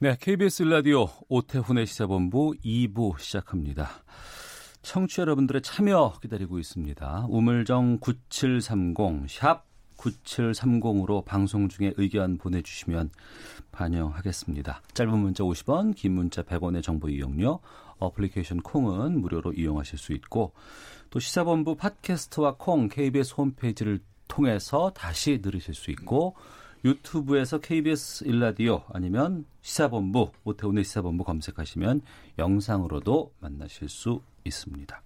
네, KBS 라디오 오태훈의 시사본부 2부 시작합니다. 청취자 여러분들의 참여 기다리고 있습니다. 우물정 9730, 샵 9730으로 방송 중에 의견 보내주시면 반영하겠습니다. 짧은 문자 50원, 긴 문자 100원의 정보 이용료, 어플리케이션 콩은 무료로 이용하실 수 있고, 또 시사본부 팟캐스트와 콩, KBS 홈페이지를 통해서 다시 들으실 수 있고, 유튜브에서 KBS 일라디오 아니면 시사본부 오태훈의 시사본부 검색하시면 영상으로도 만나실 수 있습니다.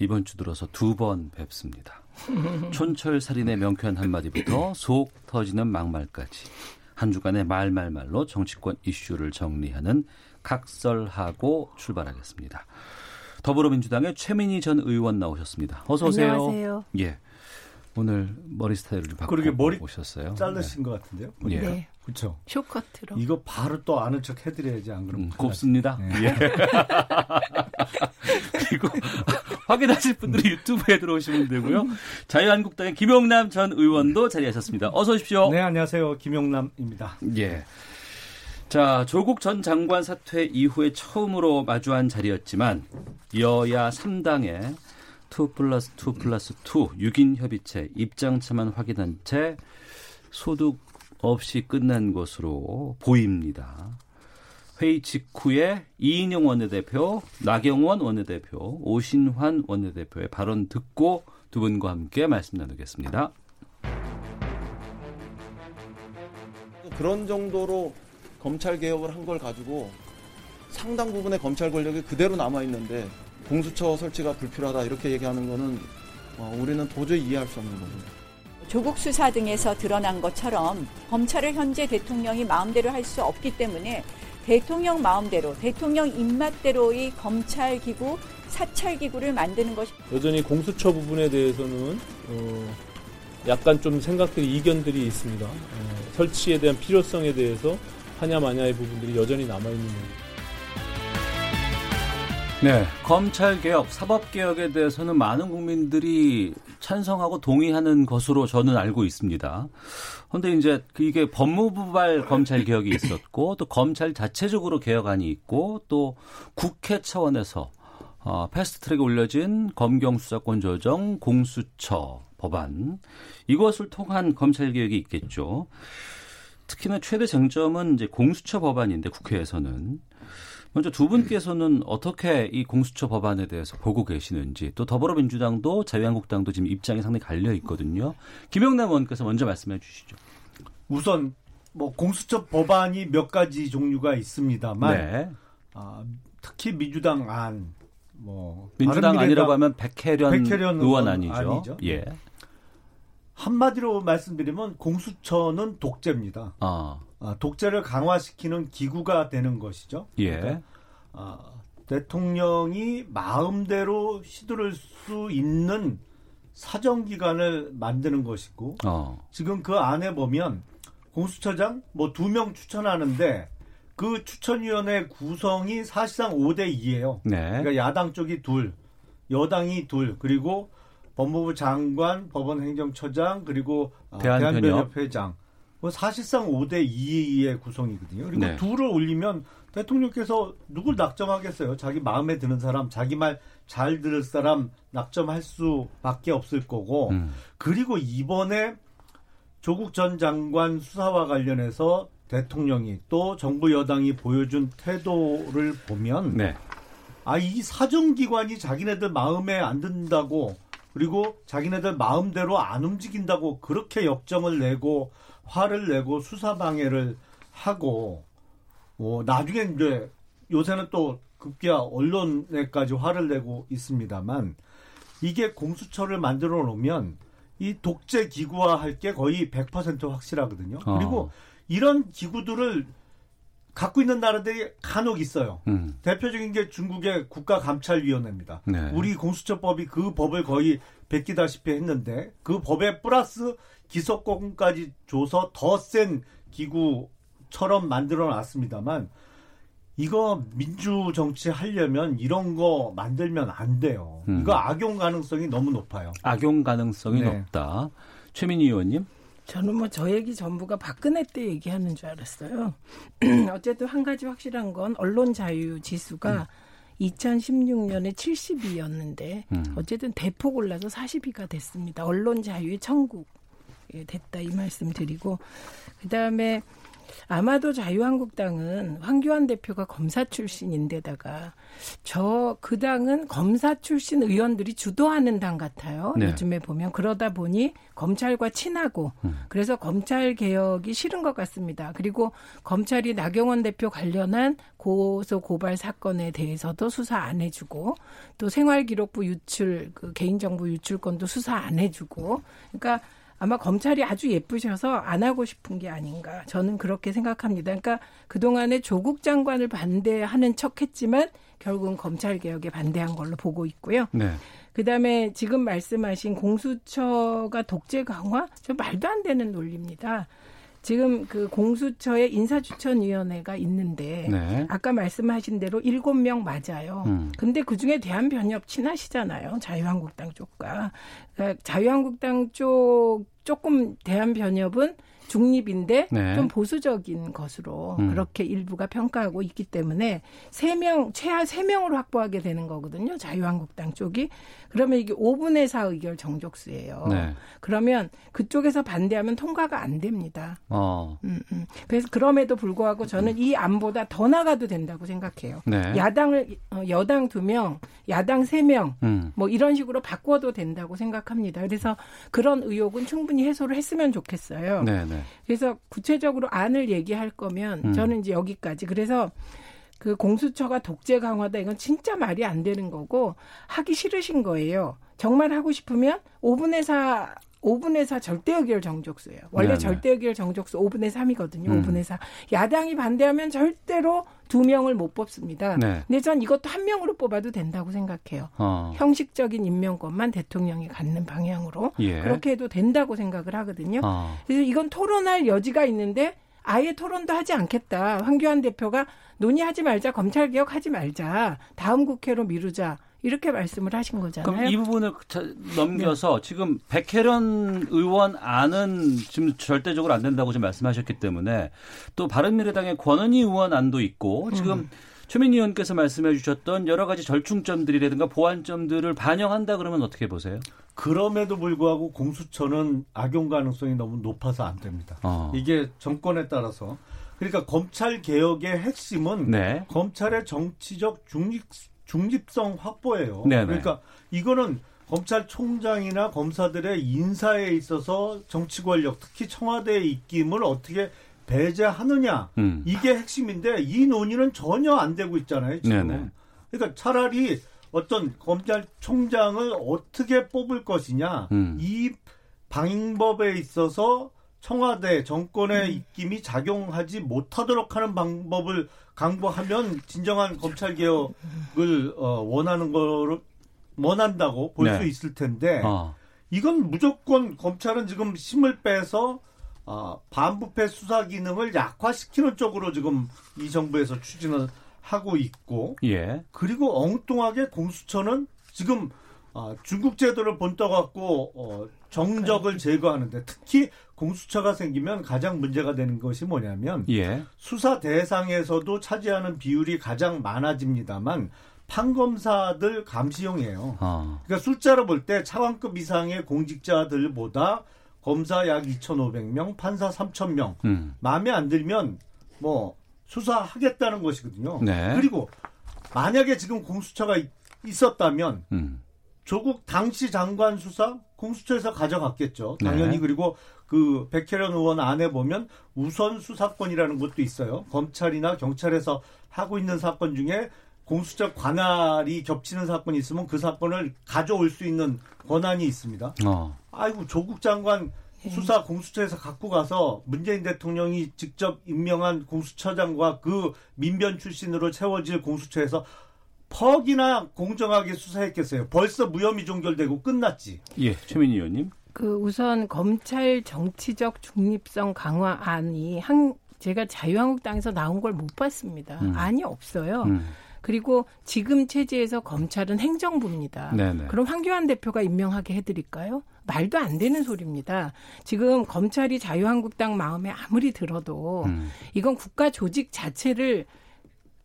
이번 주 들어서 두 번 뵙습니다. 촌철 살인의 명쾌한 한마디부터 속 터지는 막말까지 한 주간의 말말말로 정치권 이슈를 정리하는 각설하고 출발하겠습니다. 더불어민주당의 최민희 전 의원 나오셨습니다. 어서 오세요. 안녕하세요. 예. 오늘 머리 스타일을 좀 바꾸고 그러게 머리 오셨어요. 자르신 것 같은데요. 예. 네. 그렇죠. 쇼커트로. 이거 바로 또 아는 척 해드려야지 안 음, 그러면 곱습니다. 네. 예. 그리고 확인하실 분들이 유튜브에 들어오시면 되고요. 자유한국당의 김용남 전 의원도 자리하셨습니다. 어서 오십시오. 네 안녕하세요 김용남입니다. 예. 자, 조국 전 장관 사퇴 이후에 처음으로 마주한 자리였지만 여야 3당의 2 플러스 2 플러스 2 6인 협의체 입장차만 확인한 채 소득 없이 끝난 것으로 보입니다. 회의 직후에 이인영 원내대표, 나경원 원내대표, 오신환 원내대표의 발언 듣고 두 분과 함께 말씀 나누겠습니다. 그런 정도로 검찰 개혁을 한 걸 가지고 상당 부분의 검찰 권력이 그대로 남아 있는데 공수처 설치가 불필요하다 이렇게 얘기하는 거는 어, 우리는 도저히 이해할 수 없는 겁니다. 조국 수사 등에서 드러난 것처럼 검찰을 현재 대통령이 마음대로 할 수 없기 때문에 대통령 마음대로 대통령 입맛대로의 검찰 기구 사찰 기구를 만드는 것이 여전히 공수처 부분에 대해서는 어, 약간 좀 생각들이 이견들이 있습니다. 어, 설치에 대한 필요성에 대해서 하냐 마냐의 부분들이 여전히 남아 있는 겁니다. 네, 검찰 개혁, 사법 개혁에 대해서는 많은 국민들이 찬성하고 동의하는 것으로 저는 알고 있습니다. 그런데 이제 이게 법무부발 검찰 개혁이 있었고 또 검찰 자체적으로 개혁안이 있고 또 국회 차원에서 어, 패스트트랙에 올려진 검경 수사권 조정 공수처 법안 이것을 통한 검찰 개혁이 있겠죠. 특히나 최대 쟁점은 이제 공수처 법안인데 국회에서는 먼저 두 분께서는 어떻게 이 공수처 법안에 대해서 보고 계시는지 또 더불어민주당도 자유한국당도 지금 입장이 상당히 갈려 있거든요. 김영남 의원께서 먼저 말씀해 주시죠. 우선 뭐 공수처 법안이 몇 가지 종류가 있습니다만 네. 아, 특히 민주당 안, 뭐 민주당 아니라고 하면 백혜련, 백혜련 의원 의원 아니죠. 아니죠. 예. 한마디로 말씀드리면 공수처는 독재입니다. 아, 아, 독재를 강화시키는 기구가 되는 것이죠. 예. 그러니까, 아, 대통령이 마음대로 휘두를 수 있는 사정 기관을 만드는 것이고 어. 지금 그 안에 보면 공수처장 뭐 두 명 추천하는데 그 추천위원회 구성이 사실상 5대 2예요. 네. 그러니까 야당 쪽이 둘, 여당이 둘, 그리고 법무부 장관, 법원행정처장, 그리고 아, 대한변협. 대한변협회장. 뭐 사실상 5대 2의 구성이거든요. 그리고 네. 둘을 올리면 대통령께서 누굴 낙점하겠어요? 자기 마음에 드는 사람, 자기 말 잘 들을 사람 낙점할 수밖에 없을 거고. 음. 그리고 이번에 조국 전 장관 수사와 관련해서 대통령이 또 정부 여당이 보여준 태도를 보면 네. 아 이 사정기관이 자기네들 마음에 안 든다고 그리고 자기네들 마음대로 안 움직인다고 그렇게 역정을 내고 화를 내고 수사 방해를 하고 뭐 나중에 이제 요새는 또 급기야 언론에까지 화를 내고 있습니다만 이게 공수처를 만들어 놓으면 이 독재 기구화할 게 거의 100% 확실하거든요. 어. 그리고 이런 기구들을 갖고 있는 나라들이 간혹 있어요. 음. 대표적인 게 중국의 국가감찰위원회입니다. 네. 우리 공수처법이 그 법을 거의 베끼다시피 했는데 그 법에 플러스 기소권까지 줘서 더 센 기구처럼 만들어 놨습니다만 이거 민주 정치 하려면 이런 거 만들면 안 돼요. 음. 이거 악용 가능성이 너무 높아요. 악용 가능성이 네. 높다. 최민희 의원님. 저는 뭐 저 얘기 전부가 박근혜 때 얘기하는 줄 알았어요. 어쨌든 한 가지 확실한 건 언론 자유 지수가 2016년에 72였는데 음. 어쨌든 대폭 올라서 42가 됐습니다. 언론 자유의 천국 예, 됐다 이 말씀 드리고 그다음에 아마도 자유한국당은 황교안 대표가 검사 출신인데다가 저 그 당은 검사 출신 의원들이 주도하는 당 같아요. 네. 요즘에 보면 그러다 보니 검찰과 친하고 그래서 검찰 개혁이 싫은 것 같습니다. 그리고 검찰이 나경원 대표 관련한 고소 고발 사건에 대해서도 수사 안 해주고 또 생활기록부 유출 그 개인정보 유출건도 수사 안 해주고 그러니까 아마 검찰이 아주 예쁘셔서 안 하고 싶은 게 아닌가. 저는 그렇게 생각합니다. 그러니까 그동안에 조국 장관을 반대하는 척 했지만 결국은 검찰 개혁에 반대한 걸로 보고 있고요. 네. 그다음에 지금 말씀하신 공수처가 독재 강화? 저 말도 안 되는 논리입니다. 지금 그 공수처의 인사추천위원회가 있는데 네. 아까 말씀하신 대로 일곱 명 맞아요. 음. 근데 그 중에 대한변협 친하시잖아요. 자유한국당 쪽과. 그러니까 자유한국당 쪽 조금 대한변협은 중립인데 네. 좀 보수적인 것으로 음. 그렇게 일부가 평가하고 있기 때문에 세 명 최하 세 명으로 확보하게 되는 거거든요. 자유한국당 쪽이 그러면 이게 5분의 4 의결 정족수예요. 네. 그러면 그쪽에서 반대하면 통과가 안 됩니다. 어. 음, 음. 그래서 그럼에도 불구하고 저는 이 안보다 더 나가도 된다고 생각해요. 네. 야당을 어, 여당 두 명, 야당 세 명, 음. 뭐 이런 식으로 바꿔도 된다고 생각합니다. 그래서 그런 의혹은 충분히 해소를 했으면 좋겠어요. 네, 네. 그래서 구체적으로 안을 얘기할 거면 음. 저는 이제 여기까지. 그래서 그 공수처가 독재 강화다 이건 진짜 말이 안 되는 거고 하기 싫으신 거예요. 정말 하고 싶으면 5분의 4 5분의 4 절대 의결 정족수예요. 원래 네네. 절대 의결 정족수 5분의 3이거든요. 음. 5분의 4. 야당이 반대하면 절대로 두 명을 못 뽑습니다. 네. 근데 전 이것도 한 명으로 뽑아도 된다고 생각해요. 어. 형식적인 임명권만 대통령이 갖는 방향으로 예. 그렇게 해도 된다고 생각을 하거든요. 어. 그래서 이건 토론할 여지가 있는데 아예 토론도 하지 않겠다. 황교안 대표가 논의하지 말자, 검찰 개혁 하지 말자, 다음 국회로 미루자 이렇게 말씀을 하신 거잖아요. 그럼 이 부분을 자- 넘겨서 지금 백혜련 의원 안은 지금 절대적으로 안 된다고 지금 말씀하셨기 때문에 또 바른미래당의 권은희 의원 안도 있고 지금 최민희 의원께서 말씀해 주셨던 여러 가지 절충점들이라든가 보완점들을 반영한다 그러면 어떻게 보세요? 그럼에도 불구하고 공수처는 악용 가능성이 너무 높아서 안 됩니다. 어. 이게 정권에 따라서 그러니까 검찰 개혁의 핵심은 네. 검찰의 정치적 중립 중립성 확보예요. 네네. 그러니까 이거는 검찰총장이나 검사들의 인사에 있어서 정치 권력, 특히 청와대의 입김을 어떻게 배제하느냐 음. 이게 핵심인데 이 논의는 전혀 안 되고 있잖아요. 지금. 네네. 그러니까 차라리 어떤 검찰총장을 어떻게 뽑을 것이냐 음. 이 방법에 있어서 청와대 정권의 입김이 작용하지 못하도록 하는 방법을 강구하면 진정한 검찰 개혁을 어, 원하는 거를 원한다고 볼수 네. 있을 텐데 어. 이건 무조건 검찰은 지금 힘을 빼서 아, 반부패 수사 기능을 약화시키는 쪽으로 지금 이 정부에서 추진을 하고 있고 예. 그리고 엉뚱하게 공수처는 지금 아, 중국 제도를 본떠 갖고 어, 정적을 제거하는데 특히 공수처가 생기면 가장 문제가 되는 것이 뭐냐면 예. 수사 대상에서도 차지하는 비율이 가장 많아집니다만 판검사들 감시용이에요. 어. 그러니까 숫자로 볼 때 차관급 이상의 공직자들보다 검사 약 2,500명, 판사 3,000명. 음. 마음에 안 들면 뭐 수사하겠다는 것이거든요. 네. 그리고 만약에 지금 공수처가 있- 있었다면 음. 조국 당시 장관 수사 공수처에서 가져갔겠죠. 네. 당연히 그리고 그 백혜련 의원 안에 보면 우선 수사권이라는 것도 있어요. 검찰이나 경찰에서 하고 있는 사건 중에 공수처 관할이 겹치는 사건이 있으면 그 사건을 가져올 수 있는 권한이 있습니다. 어. 아이고 조국 장관 수사 공수처에서 갖고 가서 문재인 대통령이 직접 임명한 공수처장과 그 민변 출신으로 채워질 공수처에서 퍽이나 공정하게 수사했겠어요. 벌써 무혐의 종결되고 끝났지. 예, 최민희 의원님. 그 우선 검찰 정치적 중립성 강화안이 한 제가 자유한국당에서 나온 걸 못 봤습니다. 음. 안이 없어요. 음. 그리고 지금 체제에서 검찰은 행정부입니다. 네네. 그럼 황교안 대표가 임명하게 해드릴까요? 말도 안 되는 소리입니다. 지금 검찰이 자유한국당 마음에 아무리 들어도 음. 이건 국가 조직 자체를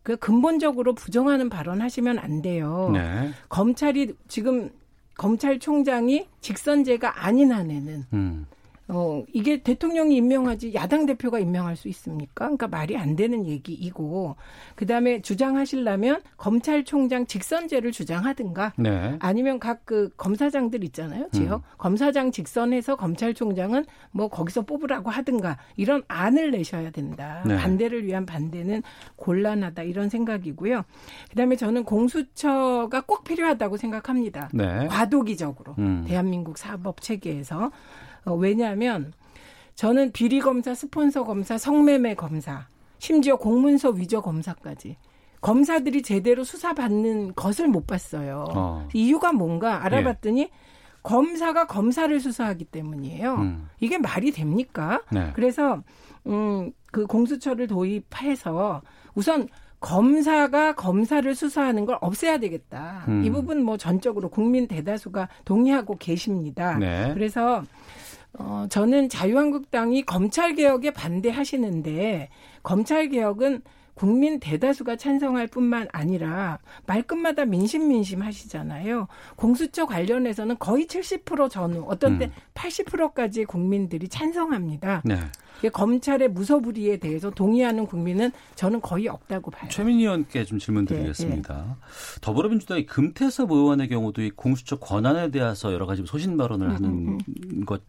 그 근본적으로 부정하는 발언 하시면 안 돼요. 네. 검찰이 지금 검찰총장이 직선제가 아닌 한에는 음. 어, 이게 대통령이 임명하지 야당 대표가 임명할 수 있습니까? 그러니까 말이 안 되는 얘기이고, 그 다음에 주장하시려면 검찰총장 직선제를 주장하든가, 네. 아니면 각 그 검사장들 있잖아요, 지역. 음. 검사장 직선해서 검찰총장은 뭐 거기서 뽑으라고 하든가, 이런 안을 내셔야 된다. 네. 반대를 위한 반대는 곤란하다, 이런 생각이고요. 그 다음에 저는 공수처가 꼭 필요하다고 생각합니다. 네. 과도기적으로. 음. 대한민국 사법 체계에서. 어, 왜냐하면 저는 비리 검사, 스폰서 검사, 성매매 검사, 심지어 공문서 위조 검사까지 검사들이 제대로 수사받는 것을 못 봤어요. 어. 이유가 뭔가 알아봤더니 검사가 검사를 수사하기 때문이에요. 음. 이게 말이 됩니까? 네. 그래서 음, 그 공수처를 도입해서 우선 검사가 검사를 수사하는 걸 없애야 되겠다. 음. 이 부분 뭐 전적으로 국민 대다수가 동의하고 계십니다. 네. 그래서 어, 저는 자유한국당이 검찰 개혁에 반대하시는데 검찰 개혁은 국민 대다수가 찬성할 뿐만 아니라 말끝마다 민심 민심 하시잖아요. 공수처 관련해서는 거의 70% 전후, 어떤 때 음. 80%까지 국민들이 찬성합니다. 네. 검찰의 무소불위에 대해서 동의하는 국민은 저는 거의 없다고 봐요. 최민희 의원께 좀 질문 네, 드리겠습니다. 더불어민주당의 금태섭 의원의 경우도 이 공수처 권한에 대해서 여러 가지 소신 발언을 음, 하는 것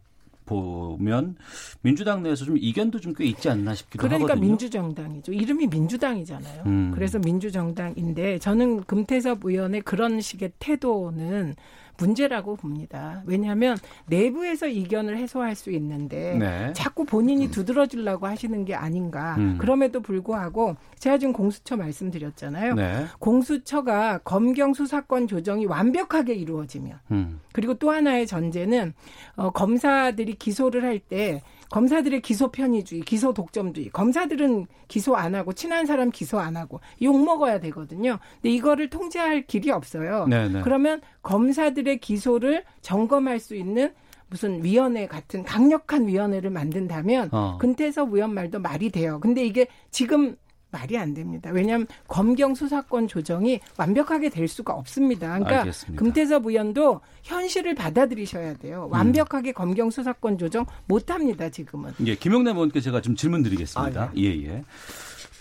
보면 민주당 내에서 좀 이견도 좀 꽤 있지 않나 싶기도 그러니까 하거든요. 민주정당이죠. 이름이 민주당이잖아요. 음. 그래서 민주정당인데 저는 금태섭 의원의 그런 식의 태도는 문제라고 봅니다. 왜냐하면 내부에서 이견을 해소할 수 있는데 네. 자꾸 본인이 두드러지려고 하시는 게 아닌가. 음. 그럼에도 불구하고 제가 지금 공수처 말씀드렸잖아요. 네. 공수처가 검경 수사권 조정이 완벽하게 이루어지면 음. 그리고 또 하나의 전제는 어, 검사들이 기소를 할때 검사들의 기소 편의주의, 기소 독점주의. 검사들은 기소 안 하고 친한 사람 기소 안 하고 욕 먹어야 되거든요. 근데 이거를 통제할 길이 없어요. 네, 네. 그러면 검사들의 기소를 점검할 수 있는 무슨 위원회 같은 강력한 위원회를 만든다면 어. 금태섭 의원 말도 말이 돼요. 근데 이게 지금 말이 안 됩니다. 왜냐하면 검경 수사권 조정이 완벽하게 될 수가 없습니다. 그러니까 알겠습니다. 금태섭 의원도 현실을 받아들이셔야 돼요. 완벽하게 검경 수사권 조정 못합니다. 지금은. 예, 김영남 의원께 제가 좀 질문 드리겠습니다. 아, 예, 예.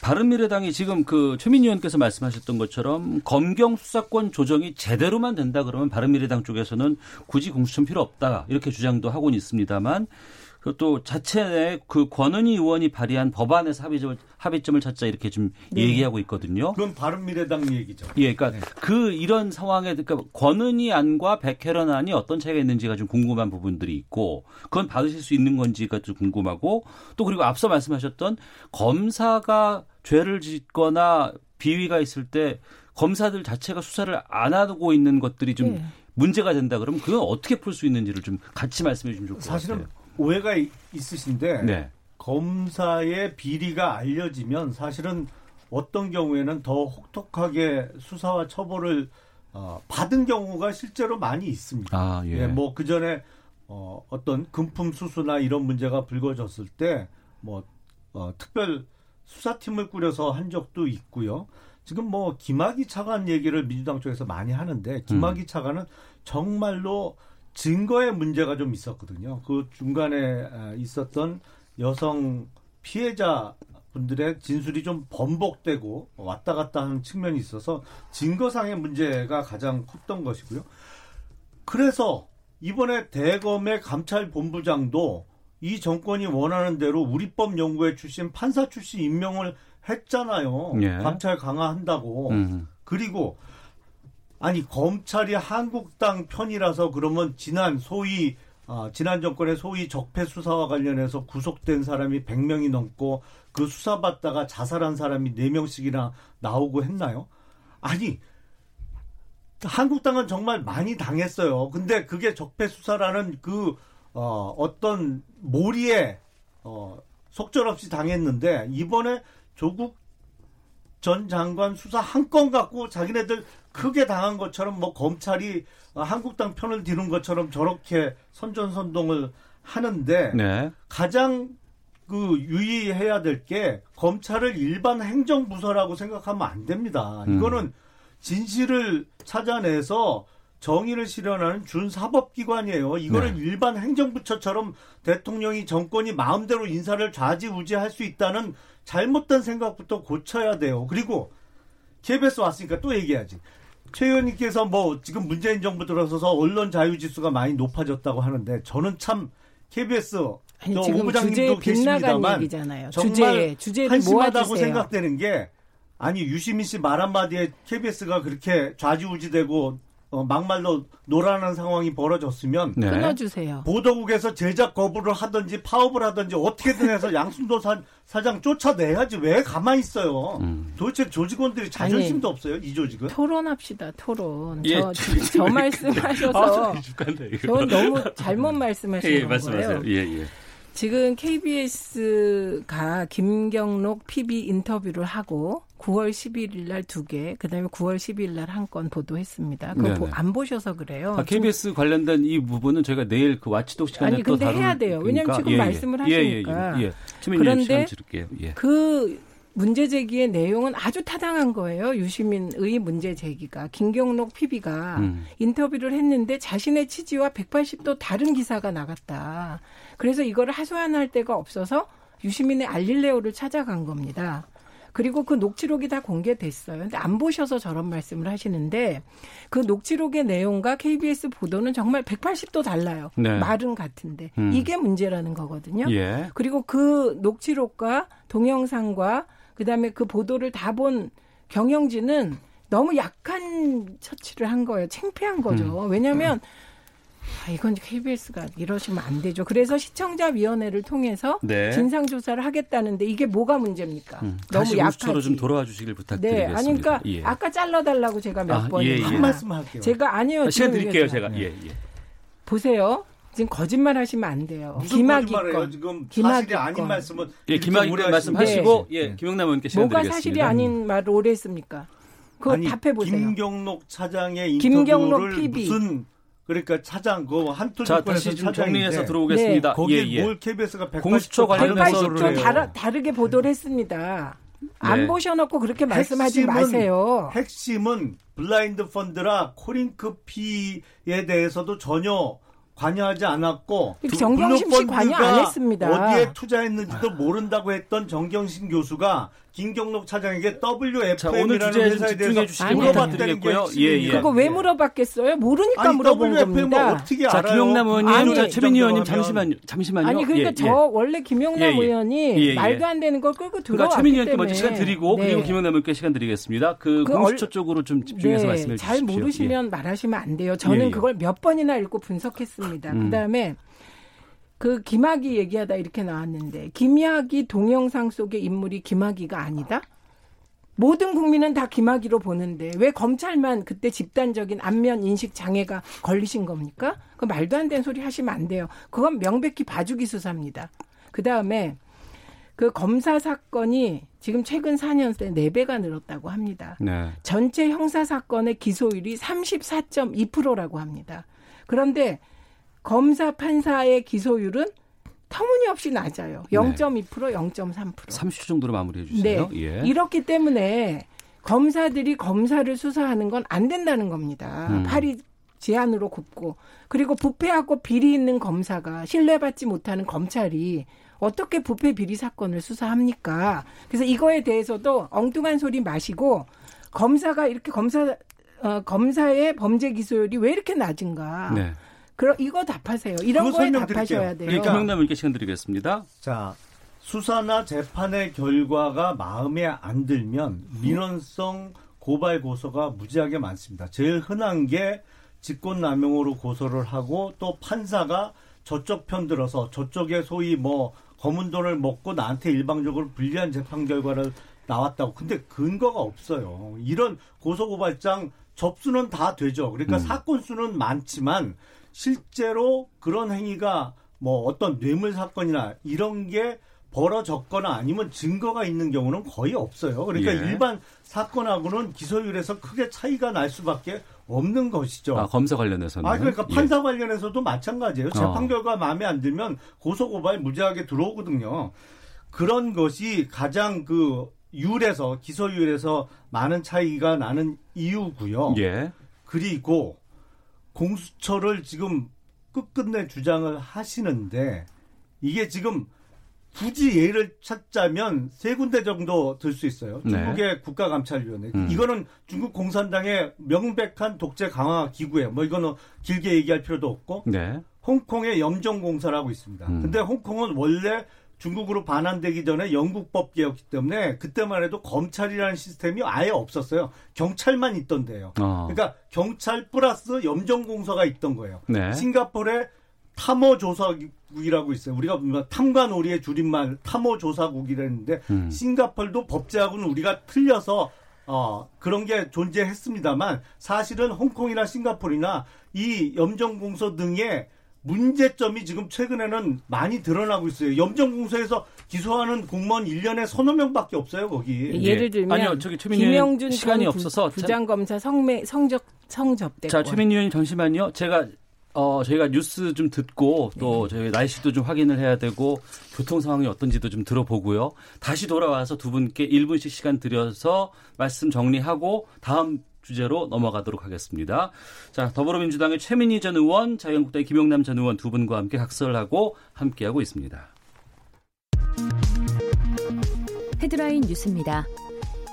바른미래당이 지금 그 최민희 의원께서 말씀하셨던 것처럼 검경 수사권 조정이 제대로만 된다 그러면 바른미래당 쪽에서는 굳이 공수처 필요 없다 이렇게 주장도 하고는 있습니다만 그또 자체 내그 권은희 의원이 발의한 법안에서 합의점을 합의점을 찾자 이렇게 좀 네. 얘기하고 있거든요. 그건 바른미래당 얘기죠. 예, 그러니까 그 이런 상황에 그러니까 권은희 안과 백혜련 안이 어떤 차이가 있는지가 좀 궁금한 부분들이 있고 그건 받으실 수 있는 건지가 좀 궁금하고 또 그리고 앞서 말씀하셨던 검사가 죄를 짓거나 비위가 있을 때 검사들 자체가 수사를 안 하고 있는 것들이 좀 네. 문제가 된다 그러면 그건 어떻게 풀 수 있는지를 좀 같이 말씀해 주시면 좋을 것 사실은 같아요. 오해가 이- 있으신데 네. 검사의 비리가 알려지면 사실은 어떤 경우에는 더 혹독하게 수사와 처벌을 어, 받은 경우가 실제로 많이 있습니다. 아, 예. 예, 뭐그 전에 어, 어떤 금품 수수나 이런 문제가 불거졌을 때뭐 어, 특별 수사팀을 꾸려서 한 적도 있고요. 지금 뭐 김학의 차관 얘기를 민주당 쪽에서 많이 하는데 김학의 음. 차관은 정말로 증거의 문제가 좀 있었거든요. 그 중간에 아, 있었던 여성 피해자 분들의 진술이 좀 번복되고 왔다 갔다 하는 측면이 있어서 증거상의 문제가 가장 컸던 것이고요. 그래서 이번에 대검의 감찰 본부장도 이 정권이 원하는 대로 우리법 연구회 출신 판사 출신 임명을 했잖아요. 예. 감찰 강화한다고. 음. 그리고 아니 검찰이 한국당 편이라서 그러면 지난 소위 아, 지난 정권의 소위 적폐 수사와 관련해서 구속된 사람이 100명이 넘고 그 수사받다가 자살한 사람이 4명씩이나 나오고 했나요? 아니, 한국당은 정말 많이 당했어요. 근데 그게 적폐 수사라는 그, 어, 어떤 몰이에, 어, 속절없이 당했는데, 이번에 조국 전 장관 수사 한 건 갖고 자기네들 크게 당한 것처럼 뭐 검찰이 한국당 편을 드는 것처럼 저렇게 선전선동을 하는데 네. 가장 그 유의해야 될 게 검찰을 일반 행정부서라고 생각하면 안 됩니다. 음. 이거는 진실을 찾아내서 정의를 실현하는 준사법기관이에요. 이거를 네. 일반 행정부처처럼 대통령이 정권이 마음대로 인사를 좌지우지할 수 있다는 잘못된 생각부터 고쳐야 돼요. 그리고 KBS 왔으니까 또 얘기하지. 최 의원님께서 뭐 지금 문재인 정부 들어서서 언론 자유 지수가 많이 높아졌다고 하는데 저는 참 KBS 아니, 저 지금 오 주제에 부장님도 빗나간 계십니다만 얘기잖아요. 정말 주제를 한심하다고 모아주세요. 생각되는 게 아니 유시민 씨 말 한마디에 KBS가 그렇게 좌지우지되고 어, 막말로 노라는 상황이 벌어졌으면 네. 끊어주세요. 보도국에서 제작 거부를 하든지 파업을 하든지 어떻게든 해서 양순도 사, 사장 쫓아내야지 왜 가만히 있어요. 음. 도대체 조직원들이 자존심도 없어요 이 조직은. 토론합시다. 토론. 예, 저, 저 말씀하셔서 아. 저는 너무 잘못 말씀하신 예, 거예요. 말씀하세요. 예, 예. 지금 KBS가 김경록 PB 인터뷰를 하고 9월 11일 날 두 개, 그다음에 9월 12일 날 한 건 보도했습니다. 그거. 보- 안 보셔서 그래요. 아, KBS 관련된 이 부분은 저희가 내일 그 와치독 시간에 아니, 또 근데 다룰 해야 돼요. 왜냐면 테니까. 지금 말씀을 하시니까. 예, 예, 예. 예. 그런데. 예. 그 문제 제기의 내용은 아주 타당한 거예요. 유시민의 문제 제기가 김경록 PB가 음. 인터뷰를 했는데 자신의 취지와 180도 다른 기사가 나갔다. 그래서 이거를 하소연할 데가 없어서 유시민의 알릴레오를 찾아간 겁니다. 그리고 그 녹취록이 다 공개됐어요. 근데 안 보셔서 저런 말씀을 하시는데 그 녹취록의 내용과 KBS 보도는 정말 180도 달라요. 네. 말은 같은데 음. 이게 문제라는 거거든요. 예. 그리고 그 녹취록과 동영상과 그다음에 그 보도를 다 본 경영진은 너무 약한 처치를 한 거예요. 창피한 거죠. 음. 왜냐하면 아, 이건 KBS가 이러시면 안 되죠. 그래서 시청자위원회를 통해서 네. 진상조사를 하겠다는데 이게 뭐가 문제입니까? 음. 너무 다시 우수처로 약하지. 좀 돌아와 주시길 네, 부탁드리겠습니다. 아니 그러니까 예. 아까 잘라달라고 제가 몇 아, 번이나 예, 예. 한 말씀 할게요. 제가 아니요. 아, 시간 드릴게요, 제가. 예, 예. 보세요. 지금 거짓말 하시면 안 돼요. 거짓말이에요? 건. 지금 사실이 아닌 건. 말씀은 예, 오래 말씀하시고 하시면- 예, 김영남 의원께 시간 뭐가 드리겠습니다. 사실이 아닌 말을 오래 했습니까? 그거 아니, 답해 보세요. 김경록 차장의 김경록 인터뷰를 PB. 무슨 그러니까 차장 그 한투 자, 다시 좀 정리해서 들어오겠습니다. 거기에 예, 예. 뭘 KBS가 180조 공수처 관련해서 180조 그래요. 다르, 다르게 보도를 했습니다. 안 네. 보셔놓고 그렇게 말씀하지 핵심은- 마세요. 핵심은 블라인드 펀드라 코링크 피에 대해서도 전혀 관여하지 않았고 두- 정경심 씨 관여 안 했습니다. 어디에 투자했는지도 모른다고 했던 정경심 교수가 김경록 차장에게 WFM이라는 회사에 집중해 대해서 물어봤다는. 핵심입니다. 예, 예. 그거 왜 물어봤겠어요? 모르니까 아니 물어본 WFM을 겁니다. 어떻게 자, 알아요? 김영남 의원님, 자, 최민희 의원님 이 정도면. 잠시만요. 잠시만요. 아니 그러니까 예, 저 예. 원래 김용남 예, 예. 의원이 예, 예. 말도 안 되는 걸 끌고 그러니까 들어왔기 최민희 의원께 때문에 먼저 시간 드리고 네. 그리고 김영남 의원께 시간 드리겠습니다. 그, 그 공수처 얼- 쪽으로 좀 집중해서 네, 말씀해 주십시오. 잘 모르시면 말하시면 안 돼요. 저는 예, 예. 그걸 몇 번이나 읽고 분석했습니다. 음. 그다음에 그 김학이 얘기하다 이렇게 나왔는데 김학이 동영상 속의 인물이 김학이가 아니다? 모든 국민은 다 김학이로 보는데 왜 검찰만 그때 집단적인 안면 인식 장애가 걸리신 겁니까? 그 말도 안 되는 소리 하시면 안 돼요. 그건 명백히 봐주기 수사입니다. 그 다음에 그 검사 사건이 지금 최근 4년 새 4배가 늘었다고 합니다. 네. 전체 형사 사건의 기소율이 34.2%라고 합니다. 그런데 검사 판사의 기소율은 터무니없이 낮아요. 0.2%, 0.3%. 30초 정도로 마무리해 주세요. 네. 예. 이렇기 때문에 검사들이 검사를 수사하는 건 안 된다는 겁니다. 음. 팔이 제한으로 굽고 그리고 부패하고 비리 있는 검사가 신뢰받지 못하는 검찰이 어떻게 부패 비리 사건을 수사합니까? 그래서 이거에 대해서도 엉뚱한 소리 마시고 검사가 이렇게 검사 어, 검사의 범죄 기소율이 왜 이렇게 낮은가? 네. 그럼 이거 답하세요. 이런 거에 설명드릴게요. 답하셔야 돼요. 그러니까 김영남 의원께 시간 드리겠습니다. 자, 수사나 재판의 결과가 마음에 안 들면 민원성 고발 고소가 무지하게 많습니다. 제일 흔한 게 직권남용으로 고소를 하고 또 판사가 저쪽 편 들어서 저쪽에 소위 뭐 검은 돈을 먹고 나한테 일방적으로 불리한 재판 결과를 나왔다고. 근데 근거가 없어요. 이런 고소고발장 접수는 다 되죠. 그러니까 음. 사건 수는 많지만 실제로 그런 행위가 뭐 어떤 뇌물 사건이나 이런 게 벌어졌거나 아니면 증거가 있는 경우는 거의 없어요. 그러니까 예. 일반 사건하고는 기소율에서 크게 차이가 날 수밖에 없는 것이죠. 아, 검사 관련해서는. 아, 그러니까 예. 판사 관련해서도 마찬가지예요. 재판 어. 결과 마음에 안 들면 고소 고발 무죄하게 들어오거든요. 그런 것이 가장 그 율에서 기소율에서 많은 차이가 나는 이유고요. 예. 그리고 공수처를 지금 끝끝내 주장을 하시는데 이게 지금 굳이 예를 찾자면 세 군데 정도 들 수 있어요. 네. 중국의 국가감찰위원회. 음. 이거는 중국 공산당의 명백한 독재 강화 기구예요. 뭐 이거는 길게 얘기할 필요도 없고 네. 홍콩의 염정공사라고 있습니다. 음. 근데 홍콩은 원래 중국으로 반환되기 전에 영국법계였기 때문에 그때만 해도 검찰이라는 시스템이 아예 없었어요. 경찰만 있던데요. 어. 그러니까 경찰 플러스 염정공사가 있던 거예요. 네. 싱가포르에 탐호조사국이라고 있어요. 우리가 보면 탐관오리의 줄임말 탐호조사국이라는데 음. 싱가폴도 법제하고는 우리가 틀려서 어, 그런 게 존재했습니다만 사실은 홍콩이나 싱가포르나 이 염정공소 등의 문제점이 지금 최근에는 많이 드러나고 있어요. 염정공소에서 기소하는 공무원 1년에 서너 명밖에 없어요, 거기. 예. 예를 들면 아니요, 저기 김영준 시간이 전 부- 없어서 부장검사 성매 성적 성접대권. 자, 최민희 의원님 잠시만요. 제가 어 저희가 뉴스 좀 듣고 또 저희 날씨도 좀 확인을 해야 되고 교통 상황이 어떤지도 좀 들어보고요. 다시 돌아와서 두 분께 1분씩 시간 드려서 말씀 정리하고 다음 주제로 넘어가도록 하겠습니다. 자, 더불어민주당의 최민희 전 의원, 자유한국당의 김용남 전 의원 두 분과 함께 각설하고 함께하고 있습니다. 헤드라인 뉴스입니다.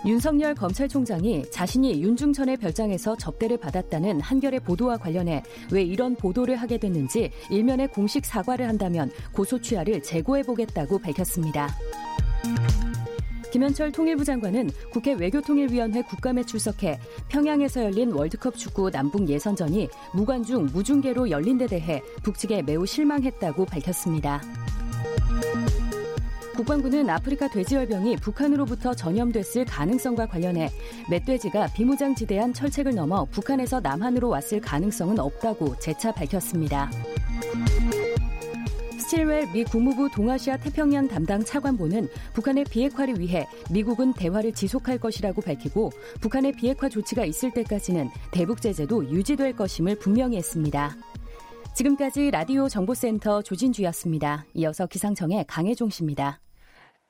윤석열 검찰총장이 자신이 윤중천의 별장에서 접대를 받았다는 한겨레 보도와 관련해 왜 이런 보도를 하게 됐는지 일면에 공식 사과를 한다면 고소 취하를 재고해보겠다고 밝혔습니다. 김현철 통일부 장관은 국회 외교통일위원회 국감에 출석해 평양에서 열린 월드컵 축구 남북 예선전이 무관중 무중계로 열린 데 대해 북측에 매우 실망했다고 밝혔습니다. 국방부는 아프리카 돼지열병이 북한으로부터 전염됐을 가능성과 관련해 멧돼지가 비무장지대한 철책을 넘어 북한에서 남한으로 왔을 가능성은 없다고 재차 밝혔습니다. 스틸웰 미 국무부 동아시아 태평양 담당 차관보는 북한의 비핵화를 위해 미국은 대화를 지속할 것이라고 밝히고 북한의 비핵화 조치가 있을 때까지는 대북 제재도 유지될 것임을 분명히 했습니다. 지금까지 라디오 정보센터 조진주였습니다. 이어서 기상청의 강혜종 씨입니다.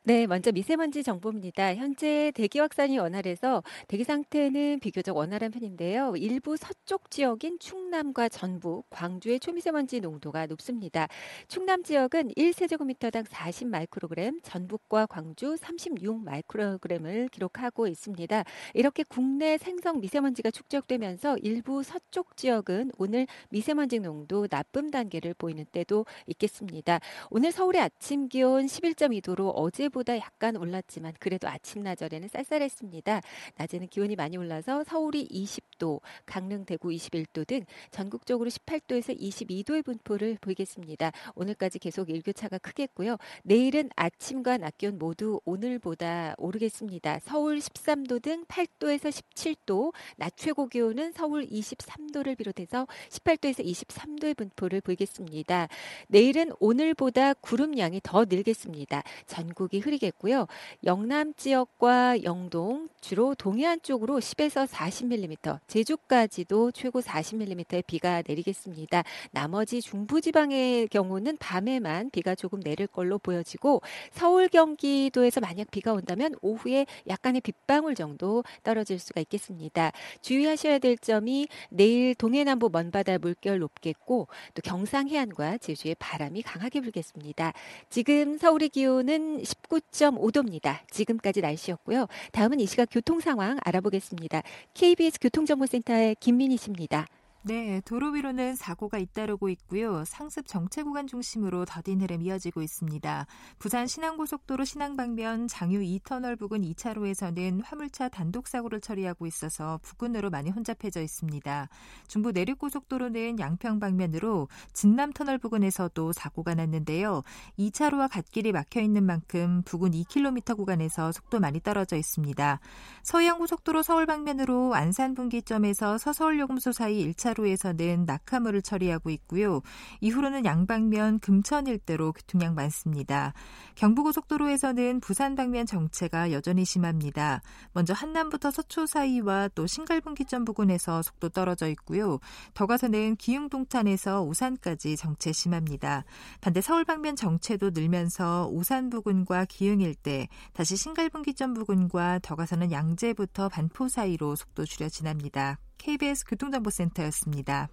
네, 먼저 미세먼지 정보입니다. 현재 대기 확산이 원활해서 대기 상태는 비교적 원활한 편인데요. 일부 서쪽 지역인 충 남과 전북, 광주의 초미세먼지 농도가 높습니다. 충남 지역은 1세제곱미터당 40 마이크로그램, 전북과 광주 36 마이크로그램을 기록하고 있습니다. 이렇게 국내 생성 미세먼지가 축적되면서 일부 서쪽 지역은 오늘 미세먼지 농도 나쁨 단계를 보이는 때도 있겠습니다. 오늘 서울의 아침 기온 11.2도로 어제 보다 약간 올랐지만 그래도 아침 나절에는 쌀쌀했습니다. 낮에는 기온이 많이 올라서 서울이 20 도, 강릉, 대구 21도 등 전국적으로 18도에서 22도의 분포를 보이겠습니다. 오늘까지 계속 일교차가 크겠고요. 내일은 아침과 낮 기온 모두 오늘보다 오르겠습니다. 서울 13도 등 8도에서 17도, 낮 최고 기온은 서울 23도를 비롯해서 18도에서 23도의 분포를 보이겠습니다. 내일은 오늘보다 구름 양이 더 늘겠습니다. 전국이 흐리겠고요. 영남 지역과 영동 주로 동해안 쪽으로 10에서 40mm, 제주까지도 최고 40mm의 비가 내리겠습니다. 나머지 중부지방의 경우는 밤에만 비가 조금 내릴 걸로 보여지고 서울 경기도에서 만약 비가 온다면 오후에 약간의 빗방울 정도 떨어질 수가 있겠습니다. 주의하셔야 될 점이 내일 동해남부 먼바다 물결 높겠고 또 경상 해안과 제주의 바람이 강하게 불겠습니다. 지금 서울의 기온은 19.5도입니다. 지금까지 날씨였고요. 다음은 이 시각 교통 상황 알아보겠습니다. KBS 교통정 보센터의 김민희 씨입니다. 네, 도로 위로는 사고가 잇따르고 있고요. 상습 정체 구간 중심으로 더딘 흐름 이어지고 있습니다. 부산 신안고속도로 신안 방면 장유 2터널 부근 2차로에서는 화물차 단독 사고를 처리하고 있어서 부근으로 많이 혼잡해져 있습니다. 중부 내륙고속도로는 양평 방면으로 진남 터널 부근에서도 사고가 났는데요. 2차로와 갓길이 막혀 있는 만큼 부근 2km 구간에서 속도 많이 떨어져 있습니다. 서해안고속도로 서울 방면으로 안산 분기점에서 서서울요금소 사이 1차 1차로에서는 낙하물을 처리하고 있고요. 이후로는 양방면 금천 일대로 교통량 많습니다. 경부고속도로에서는 부산 방면 정체가 여전히 심합니다. 먼저 한남부터 서초 사이와 또 신갈분기점 부근에서 속도 떨어져 있고요. 더 가서는 기흥동탄에서 오산까지 정체 심합니다. 반대 서울 방면 정체도 늘면서 오산 부근과 기흥 일대, 다시 신갈분기점 부근과 더 가서는 양재부터 반포 사이로 속도 줄여 지납니다. KBS 교통정보센터였습니다.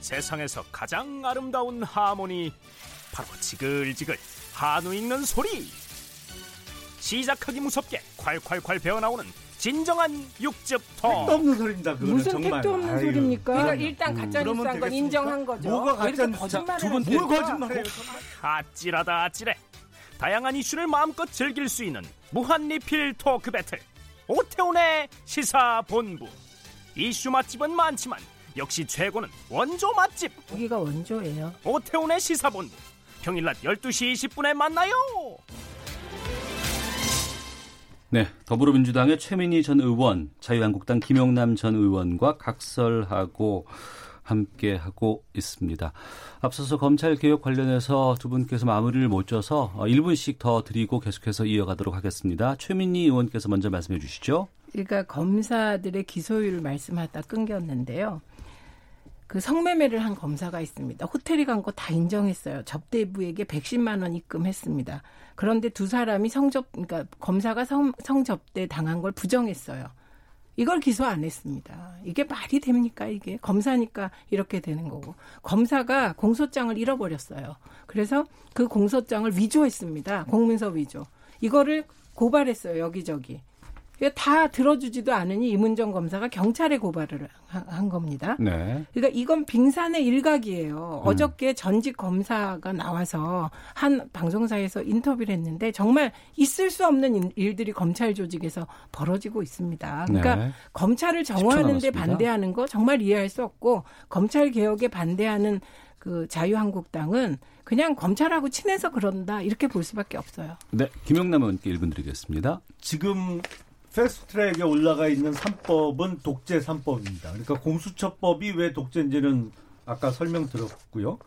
세상에서 가장 아름다운 하모니 바로 지글지글 한우 익는 소리 시작하기 무섭게 콸콸콸 배어나오는 진정한 육즙 통 택도 없는 소리입니다. 그거는 무슨 정말. 택도 없는 아유, 소리입니까? 그러니까 일단 가짜 음, 뉴스한 건? 인정한 거죠. 뭐가 왜 이렇게 가짜 거짓말을 두분? 뭘 거짓말해요? 아찔하다 아찔해 다양한 이슈를 마음껏 즐길 수 있는 무한 리필 토크 배틀 오태훈의 시사본부. 이슈 맛집은 많지만 역시 최고는 원조 맛집. 여기가 원조예요. 오태훈의 시사본부. 평일 낮 12시 20분에 만나요. 네, 더불어민주당의 최민희 전 의원, 자유한국당 김용남 전 의원과 각설하고 함께 하고 있습니다. 앞서서 검찰 개혁 관련해서 두 분께서 마무리를 못 줘서 1분씩 더 드리고 계속해서 이어가도록 하겠습니다. 최민희 의원께서 먼저 말씀해 주시죠. 그러니까 검사들의 기소율 말씀하다 끊겼는데요. 그 성매매를 한 검사가 있습니다. 호텔에 간 거 다 인정했어요. 접대부에게 110만 원 입금했습니다. 그런데 두 사람이 성접 그러니까 검사가 성, 성접대 당한 걸 부정했어요. 이걸 기소 안 했습니다. 이게 말이 됩니까, 이게? 검사니까 이렇게 되는 거고. 검사가 공소장을 잃어버렸어요. 그래서 그 공소장을 위조했습니다. 공문서 위조. 이거를 고발했어요, 여기저기. 다 들어주지도 않으니 이문정 검사가 경찰에 고발을 한 겁니다. 네. 그러니까 이건 빙산의 일각이에요. 음. 어저께 전직 검사가 나와서 한 방송사에서 인터뷰를 했는데 정말 있을 수 없는 일들이 검찰 조직에서 벌어지고 있습니다. 그러니까 네. 검찰을 10초 정화하는 데 남았습니다. 반대하는 거 정말 이해할 수 없고 검찰 개혁에 반대하는 그 자유한국당은 그냥 검찰하고 친해서 그런다 이렇게 볼 수밖에 없어요. 네, 김용남 의원께 1분 드리겠습니다. 지금 패스트트랙에 올라가 있는 3법은 독재 3법입니다. 그러니까 공수처법이 왜 독재인지는 아까 설명드렸고요.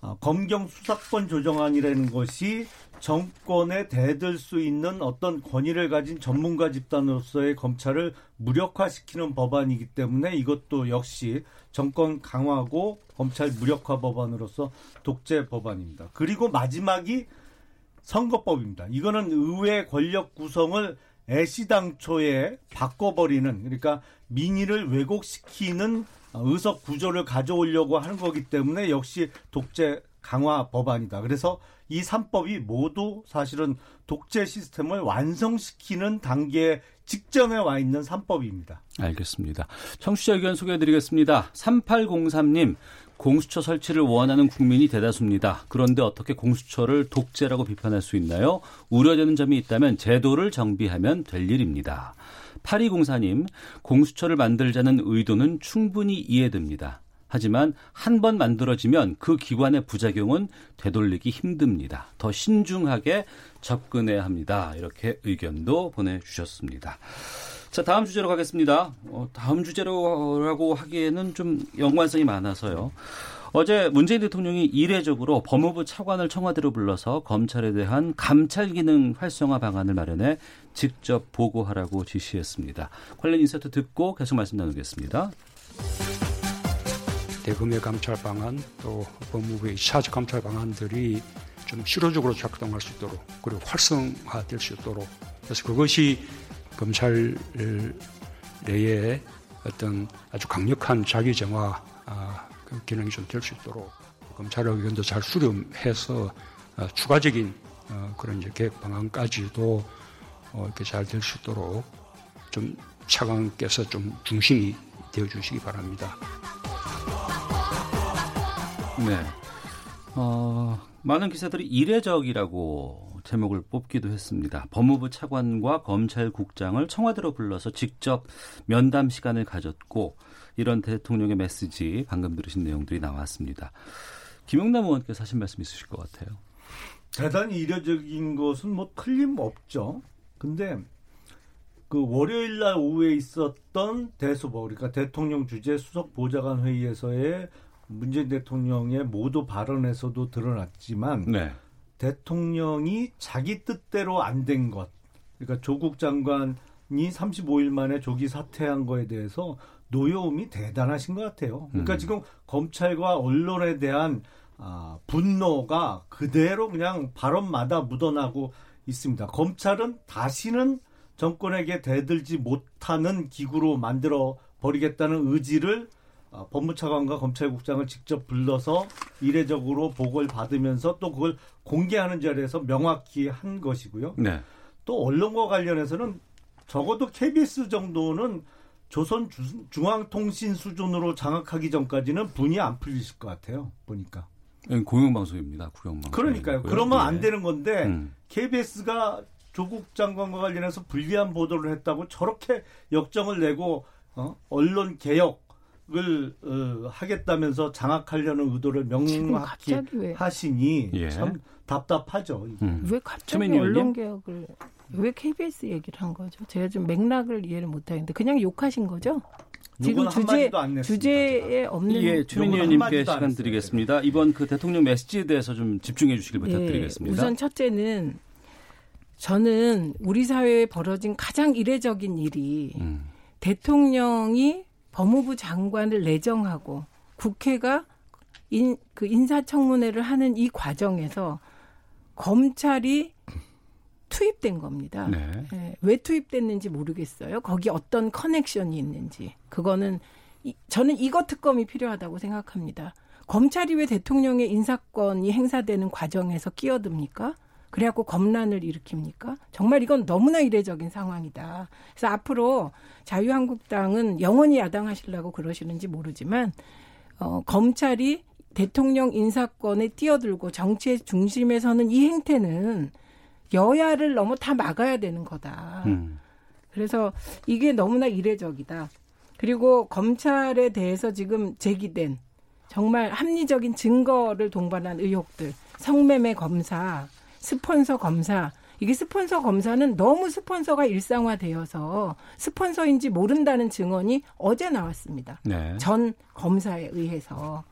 아, 검경 수사권 조정안이라는 것이 정권에 대들 수 있는 어떤 권위를 가진 전문가 집단으로서의 검찰을 무력화시키는 법안이기 때문에 이것도 역시 정권 강화고 검찰 무력화 법안으로서 독재 법안입니다. 그리고 마지막이 선거법입니다. 이거는 의회 권력 구성을 애시당초에 바꿔버리는 그러니까 민의를 왜곡시키는 의석 구조를 가져오려고 하는 거기 때문에 역시 독재 강화 법안이다. 그래서 이 3법이 모두 사실은 독재 시스템을 완성시키는 단계 직전에 와 있는 3법입니다. 알겠습니다. 청취자 의견 소개해 드리겠습니다. 3803님, 공수처 설치를 원하는 국민이 대다수입니다. 그런데 어떻게 공수처를 독재라고 비판할 수 있나요? 우려되는 점이 있다면 제도를 정비하면 될 일입니다. 8204님, 공수처를 만들자는 의도는 충분히 이해됩니다. 하지만 한 번 만들어지면 그 기관의 부작용은 되돌리기 힘듭니다. 더 신중하게 접근해야 합니다. 이렇게 의견도 보내주셨습니다. 자, 다음 주제로 가겠습니다. 어, 다음 주제로라고 하기에는 좀 연관성이 많아서요. 어제 문재인 대통령이 이례적으로 법무부 차관을 청와대로 불러서 검찰에 대한 감찰 기능 활성화 방안을 마련해 직접 보고하라고 지시했습니다. 관련 인사트 듣고 계속 말씀 나누겠습니다. 대검의 감찰 방안 또 법무부의 차지 감찰 방안들이 좀 실효적으로 작동할 수 있도록 그리고 활성화될 수 있도록 그래서 그것이 검찰 내에 어떤 아주 강력한 자기 정화 아, 그 기능이 좀 될 수 있도록 검찰의 의견도 잘 수렴해서 어, 추가적인 어, 그런 이제 계획 방안까지도 어, 이렇게 잘 될 수 있도록 좀 차관께서 좀 중심이 되어 주시기 바랍니다. 네. 어, 많은 기사들이 이례적이라고 제목을 뽑기도 했습니다. 법무부 차관과 검찰국장을 청와대로 불러서 직접 면담 시간을 가졌고 이런 대통령의 메시지 방금 들으신 내용들이 나왔습니다. 김용남 의원께서 하신 말씀 있으실 것 같아요. 대단히 이례적인 것은 뭐 틀림없죠. 근데 그 월요일 날 오후에 있었던 대수보 그러니까 대통령 주재 수석 보좌관 회의에서의 문재인 대통령의 모두 발언에서도 드러났지만 네. 대통령이 자기 뜻대로 안 된 것. 그러니까 조국 장관이 35일 만에 조기 사퇴한 거에 대해서 노여움이 대단하신 것 같아요. 그러니까 음. 지금 검찰과 언론에 대한 아, 분노가 그대로 그냥 발언마다 묻어나고 있습니다. 검찰은 다시는 정권에게 대들지 못하는 기구로 만들어 버리겠다는 의지를 아, 법무차관과 검찰국장을 직접 불러서 이례적으로 보고를 받으면서 또 그걸 공개하는 자리에서 명확히 한 것이고요. 네. 또 언론과 관련해서는 적어도 KBS 정도는 조선 주- 중앙통신 수준으로 장악하기 전까지는 분이 안 풀리실 것 같아요. 보니까. 공영방송입니다. 국영방송. 그러니까요. 그러면 안 되는 건데 음. KBS가 조국 장관과 관련해서 불리한 보도를 했다고 저렇게 역정을 내고 어? 언론 개혁 을 어, 하겠다면서 장악하려는 의도를 명확히? 하시니 예. 참 답답하죠. 이게. 음. 왜 갑자기 언론? 개혁을 왜 KBS 얘기를 한 거죠? 제가 좀 맥락을 이해를 못 하겠는데 그냥 욕하신 거죠? 지금 주제 주제에 없는 예, 최민희 요건 의원님께 시간. 드리겠습니다. 이번 그 대통령 메시지에 대해서 좀 집중해 주시길 부탁드리겠습니다. 예, 우선 첫째는 저는 우리 사회에 벌어진 가장 이례적인 일이 음. 대통령이 법무부 장관을 내정하고 국회가 인, 그 인사청문회를 하는 이 과정에서 검찰이 투입된 겁니다. 네. 예, 왜 투입됐는지 모르겠어요. 거기 어떤 커넥션이 있는지. 그거는 이, 저는 이거 특검이 필요하다고 생각합니다. 검찰이 왜 대통령의 인사권이 행사되는 과정에서 끼어듭니까? 그래갖고 검란을 일으킵니까? 정말 이건 너무나 이례적인 상황이다. 그래서 앞으로 자유한국당은 영원히 야당하시려고 그러시는지 모르지만 어, 검찰이 대통령 인사권에 뛰어들고 정치의 중심에 서는 이 행태는 여야를 너무 다 막아야 되는 거다. 음. 그래서 이게 너무나 이례적이다. 그리고 검찰에 대해서 지금 제기된 정말 합리적인 증거를 동반한 의혹들, 성매매 검사, 스폰서 검사, 이게 스폰서 검사는 너무 스폰서가 일상화되어서 스폰서인지 모른다는 증언이 어제 나왔습니다. 네. 전 검사에 의해서.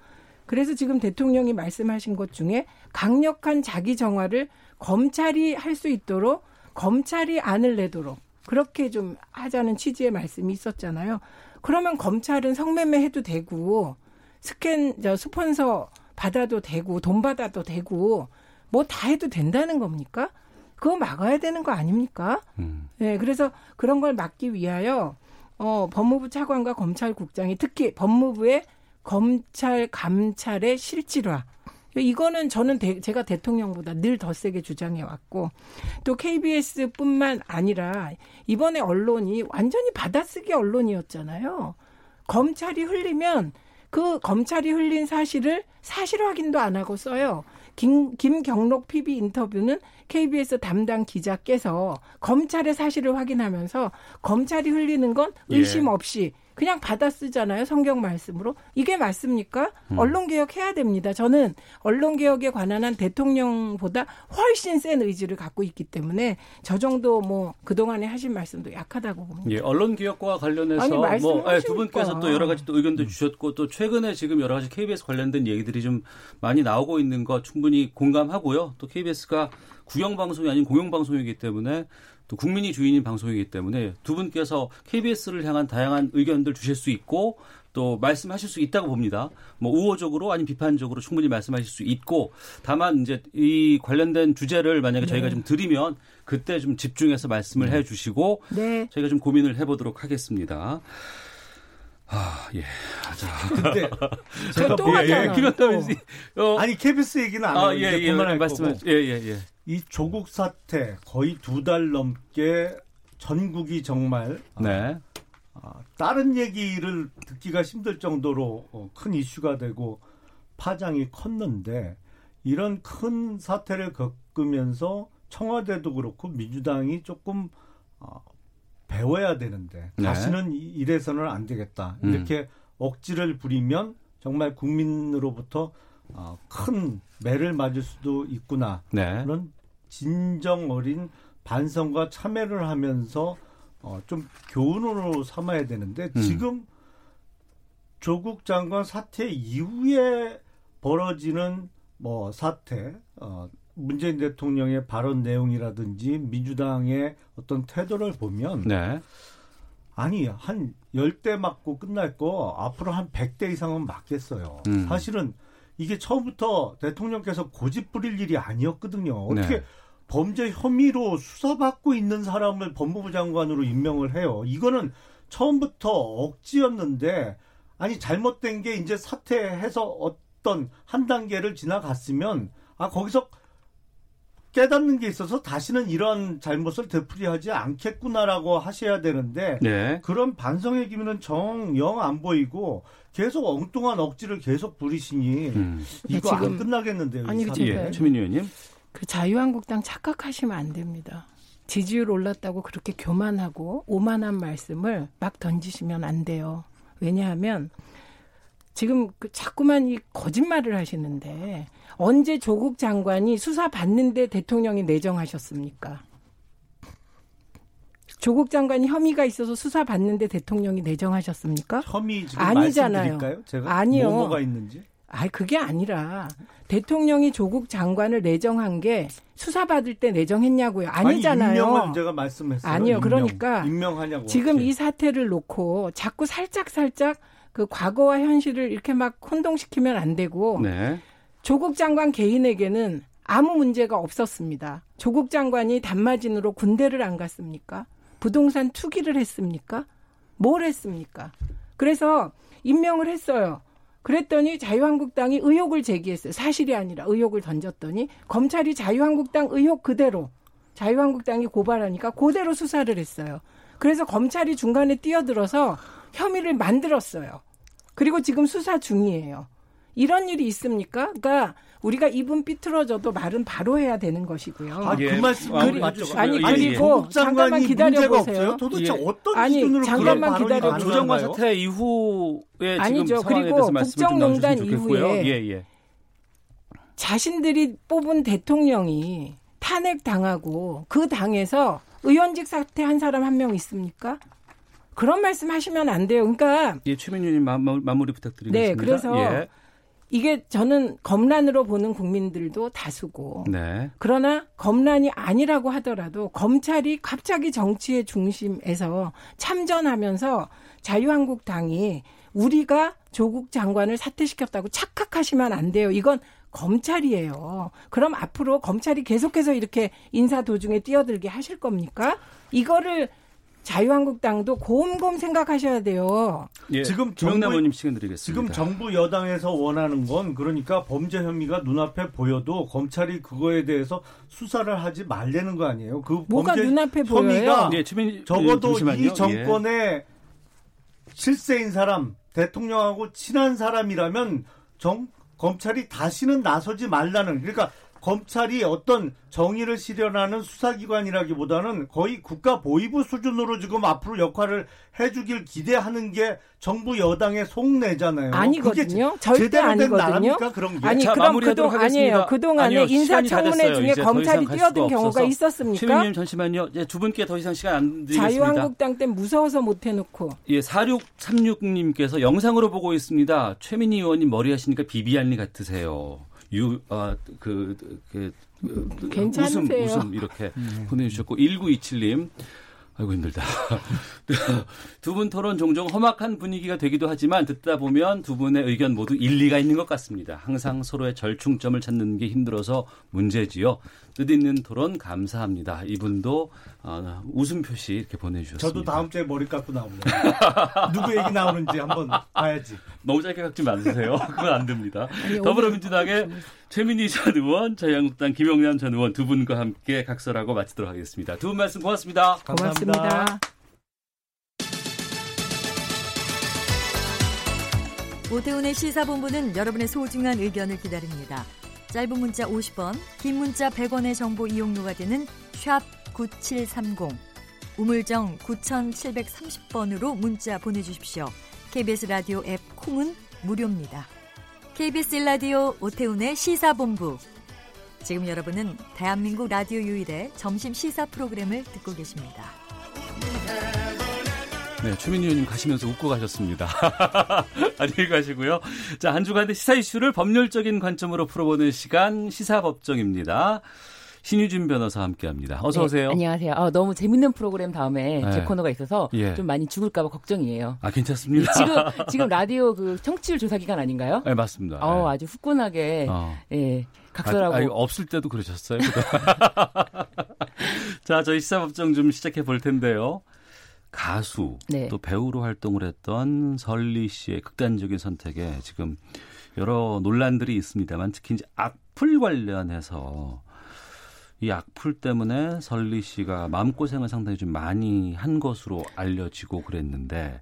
그래서 지금 대통령이 말씀하신 것 중에 강력한 자기 정화를 검찰이 할 수 있도록 검찰이 안을 내도록 그렇게 좀 하자는 취지의 말씀이 있었잖아요. 그러면 검찰은 성매매 해도 되고 스캔 저 스폰서 받아도 되고 돈 받아도 되고 뭐 다 해도 된다는 겁니까? 그거 막아야 되는 거 아닙니까? 음. 네, 그래서 그런 걸 막기 위하여 어, 법무부 차관과 검찰국장이 특히 법무부의 검찰 감찰의 실질화 이거는 저는 대- 제가 대통령보다 늘 더 세게 주장해 왔고 또 KBS뿐만 아니라 이번에 언론이 완전히 받아쓰기 언론이었잖아요. 검찰이 흘리면 그 검찰이 흘린 사실을 사실 확인도 안 하고 써요. 김, 김경록 PB 인터뷰는 KBS 담당 기자께서 검찰의 사실을 확인하면서 검찰이 흘리는 건 의심 예. 없이 그냥 받아 쓰잖아요. 성경 말씀으로. 이게 맞습니까? 음. 언론 개혁해야 됩니다. 저는 언론 개혁에 관한 한 대통령보다 훨씬 센 의지를 갖고 있기 때문에 저 정도 뭐 그동안에 하신 말씀도 약하다고 봅니다. 예, 언론 개혁과 관련해서 아니, 뭐 말씀을 예, 두 분께서. 또 여러 가지 또 의견도 주셨고 또 최근에 지금 여러 가지 KBS 관련된 얘기들이 좀 많이 나오고 있는 거 충분히 공감하고요. 또 KBS가 국영 방송이 아닌 공영 방송이기 때문에 또 국민이 주인인 방송이기 때문에 두 분께서 KBS를 향한 다양한 의견들 주실 수 있고 또 말씀하실 수 있다고 봅니다. 뭐 우호적으로 아니면 비판적으로 충분히 말씀하실 수 있고 다만 이제 이 관련된 주제를 만약에 저희가 네. 좀 드리면 그때 좀 집중해서 말씀을 해 주시고 네. 저희가 좀 고민을 해 보도록 하겠습니다. 아, 예. 자. 근데 제가 또 예, 예. 하잖아요. 김현남 씨. 어, 아니 KBS 얘기는 안. 아, 예, 예. 말씀을. 거고. 예, 예, 예. 이 조국 사태 거의 두 달 넘게 전국이 정말 아, 네. 아, 다른 얘기를 듣기가 힘들 정도로 어, 큰 이슈가 되고 파장이 컸는데 이런 큰 사태를 겪으면서 청와대도 그렇고 민주당이 조금 어, 배워야 되는데 네. 다시는 이- 이래서는 안 되겠다 음. 이렇게 억지를 부리면 정말 국민으로부터 어, 큰 매를 맞을 수도 있구나 네. 그런 진정 어린 반성과 참여를 하면서 어, 좀 교훈으로 삼아야 되는데 음. 지금 조국 장관 사태 이후에 벌어지는 뭐 사태, 어, 문재인 대통령의 발언 내용이라든지 민주당의 어떤 태도를 보면 네. 아니 한 열 대 맞고 끝날 거 앞으로 한 백 대 이상은 맞겠어요. 음. 사실은 이게 처음부터 대통령께서 고집 부릴 일이 아니었거든요. 어떻게 네. 범죄 혐의로 수사받고 있는 사람을 법무부 장관으로 임명을 해요. 이거는 처음부터 억지였는데 아니 잘못된 게 이제 사퇴해서 어떤 한 단계를 지나갔으면 아 거기서 깨닫는 게 있어서 다시는 이런 잘못을 되풀이하지 않겠구나라고 하셔야 되는데 네. 그런 반성의 기미는 정영 안 보이고 계속 엉뚱한 억지를 계속 부리시니 음. 이거 안 지금- 끝나겠는데요. 이 아니. 제가- 예. 최민희 의원님. 그 자유한국당 착각하시면 안 됩니다. 지지율 올랐다고 그렇게 교만하고 오만한 말씀을 막 던지시면 안 돼요. 왜냐하면 지금 그 자꾸만 이 거짓말을 하시는데 언제 조국 장관이 수사 받는데 대통령이 내정하셨습니까? 조국 장관이 혐의가 있어서 수사 받는데 대통령이 내정하셨습니까? 혐의 지금 아니잖아요. 말씀드릴까요? 제가 아니요. 뭐가 있는지. 아이 그게 아니라 대통령이 조국 장관을 내정한 게 수사 받을 때 내정했냐고요. 아니잖아요. 아니, 임명을 제가 말씀했어요. 아니요. 임명. 그러니까 임명하냐고. 지금 혹시. 이 사태를 놓고 자꾸 살짝 살짝 그 과거와 현실을 이렇게 막 혼동시키면 안 되고 네. 조국 장관 개인에게는 아무 문제가 없었습니다. 조국 장관이 단마진으로 군대를 안 갔습니까? 부동산 투기를 했습니까? 뭘 했습니까? 그래서 임명을 했어요. 그랬더니 자유한국당이 의혹을 제기했어요. 사실이 아니라 의혹을 던졌더니 검찰이 자유한국당 의혹 그대로 자유한국당이 고발하니까 그대로 수사를 했어요. 그래서 검찰이 중간에 뛰어들어서 혐의를 만들었어요. 그리고 지금 수사 중이에요. 이런 일이 있습니까? 그러니까 우리가 입은 삐뚤어져도 말은 바로 해야 되는 것이고요. 아, 예. 그 말씀 그리- 맞죠. 아니, 예, 그리고 예. 조국 잠깐만 기다려 보세요. 도대체 예. 어떤 아니, 기준으로 잠깐만 기다려? 조정관 사태 이후에 아니죠. 그리고 국정농단. 이후에 예, 예. 자신들이 뽑은 대통령이 탄핵 당하고 그 당에서 의원직 사퇴한 사람 한 명 있습니까? 그런 말씀 하시면 안 돼요. 그러니까 예, 마무- 마무리 부탁드리겠습니다. 네, 그래서 예. 이게 저는 검란으로 보는 국민들도 다수고 네. 그러나 검란이 아니라고 하더라도 검찰이 갑자기 정치의 중심에서 참전하면서 자유한국당이 우리가 조국 장관을 사퇴시켰다고 착각하시면 안 돼요. 이건 검찰이에요. 그럼 앞으로 검찰이 계속해서 이렇게 인사 도중에 뛰어들게 하실 겁니까? 이거를 자유한국당도 곰곰 생각하셔야 돼요. 예. 지금 의원님 시간 드리겠습니다. 지금 정부 여당에서 원하는 건 그러니까 범죄 혐의가 눈앞에 보여도 검찰이 그거에 대해서 수사를 하지 말라는 거 아니에요? 그 뭐가 범죄 눈앞에 혐의가 보여요? 예, 최민희 적어도 예, 잠시만요. 이 정권의 실세인 사람, 대통령하고 친한 사람이라면 정, 검찰이 다시는 나서지 말라는 그러니까 검찰이 어떤 정의를 실현하는 수사기관이라기보다는 거의 국가 보위부 수준으로 지금 앞으로 역할을 해주길 기대하는 게 정부 여당의 속내잖아요. 아니거든요. 그게 절대 제대로 된 아니거든요. 그런 게? 아니 자, 그럼 그동. 아니에요. 그 동안에 시간이 다 인사청문회. 중에 검찰이 뛰어든 경우가 없어서. 있었습니까? 최민희 의원님 잠시만요. 예, 두 분께 더 이상 시간 안 드리겠습니다. 자유한국당 때 무서워서 못 해놓고 예, 4636님께서 영상으로 보고 있습니다. 최민희 의원님 머리 하시니까 비비안리 같으세요. 유, 아, 그, 그, 그 괜찮으세요. 웃음, 웃음 이렇게 보내주셨고, 1927님. 아이고, 힘들다. 두 분 토론 종종 험악한 분위기가 되기도 하지만 듣다 보면 두 분의 의견 모두 일리가 있는 것 같습니다. 항상 서로의 절충점을 찾는 게 힘들어서 문제지요. 뜻 있는 토론 감사합니다. 이분도 어, 웃음 표시 이렇게 보내주셨습니다. 저도 다음 주에 머리 깎고 나오네요. 누구 얘기 나오는지 한번 봐야지. 너무 짧게 깎지 마세요. 그건 안 됩니다. 아니, 더불어민주당의 최민희 전 의원, 자유한국당 김영남 전 의원 두 분과 함께 각설하고 마치도록 하겠습니다. 두 분 말씀 고맙습니다. 고맙습니다. 오태훈의 시사본부는 여러분의 소중한 의견을 기다립니다. 짧은 문자 50원, 긴 문자 100원의 정보 이용료가 되는 샵 9730, 우물정 9730번으로 문자 보내주십시오. KBS 라디오 앱 콩은 무료입니다. KBS 라디오 오태훈의 시사본부. 지금 여러분은 대한민국 라디오 유일의 점심 시사 프로그램을 듣고 계십니다. 네, 최민희 의원님 가시면서 웃고 가셨습니다. 안녕히 가시고요. 자, 한 주간의 시사 이슈를 법률적인 관점으로 풀어보는 시간 시사법정입니다. 신유진 변호사 함께합니다. 어서 네, 오세요. 안녕하세요. 아, 너무 재밌는 프로그램 다음에 네. 제 코너가 있어서 예. 좀 많이 죽을까봐 걱정이에요. 아, 괜찮습니다. 지금 지금 라디오 그 청취율 조사 기간 아닌가요? 네, 맞습니다. 어, 아주 후끈하게 어. 예 각설하고 아, 아, 없을 때도 그러셨어요. 자, 저희 시사법정 좀 시작해 볼 텐데요. 가수 네. 또 배우로 활동을 했던 설리 씨의 극단적인 선택에 지금 여러 논란들이 있습니다만 특히 이제 악플 관련해서 이 악플 때문에 설리 씨가 마음고생을 상당히 좀 많이 한 것으로 알려지고 그랬는데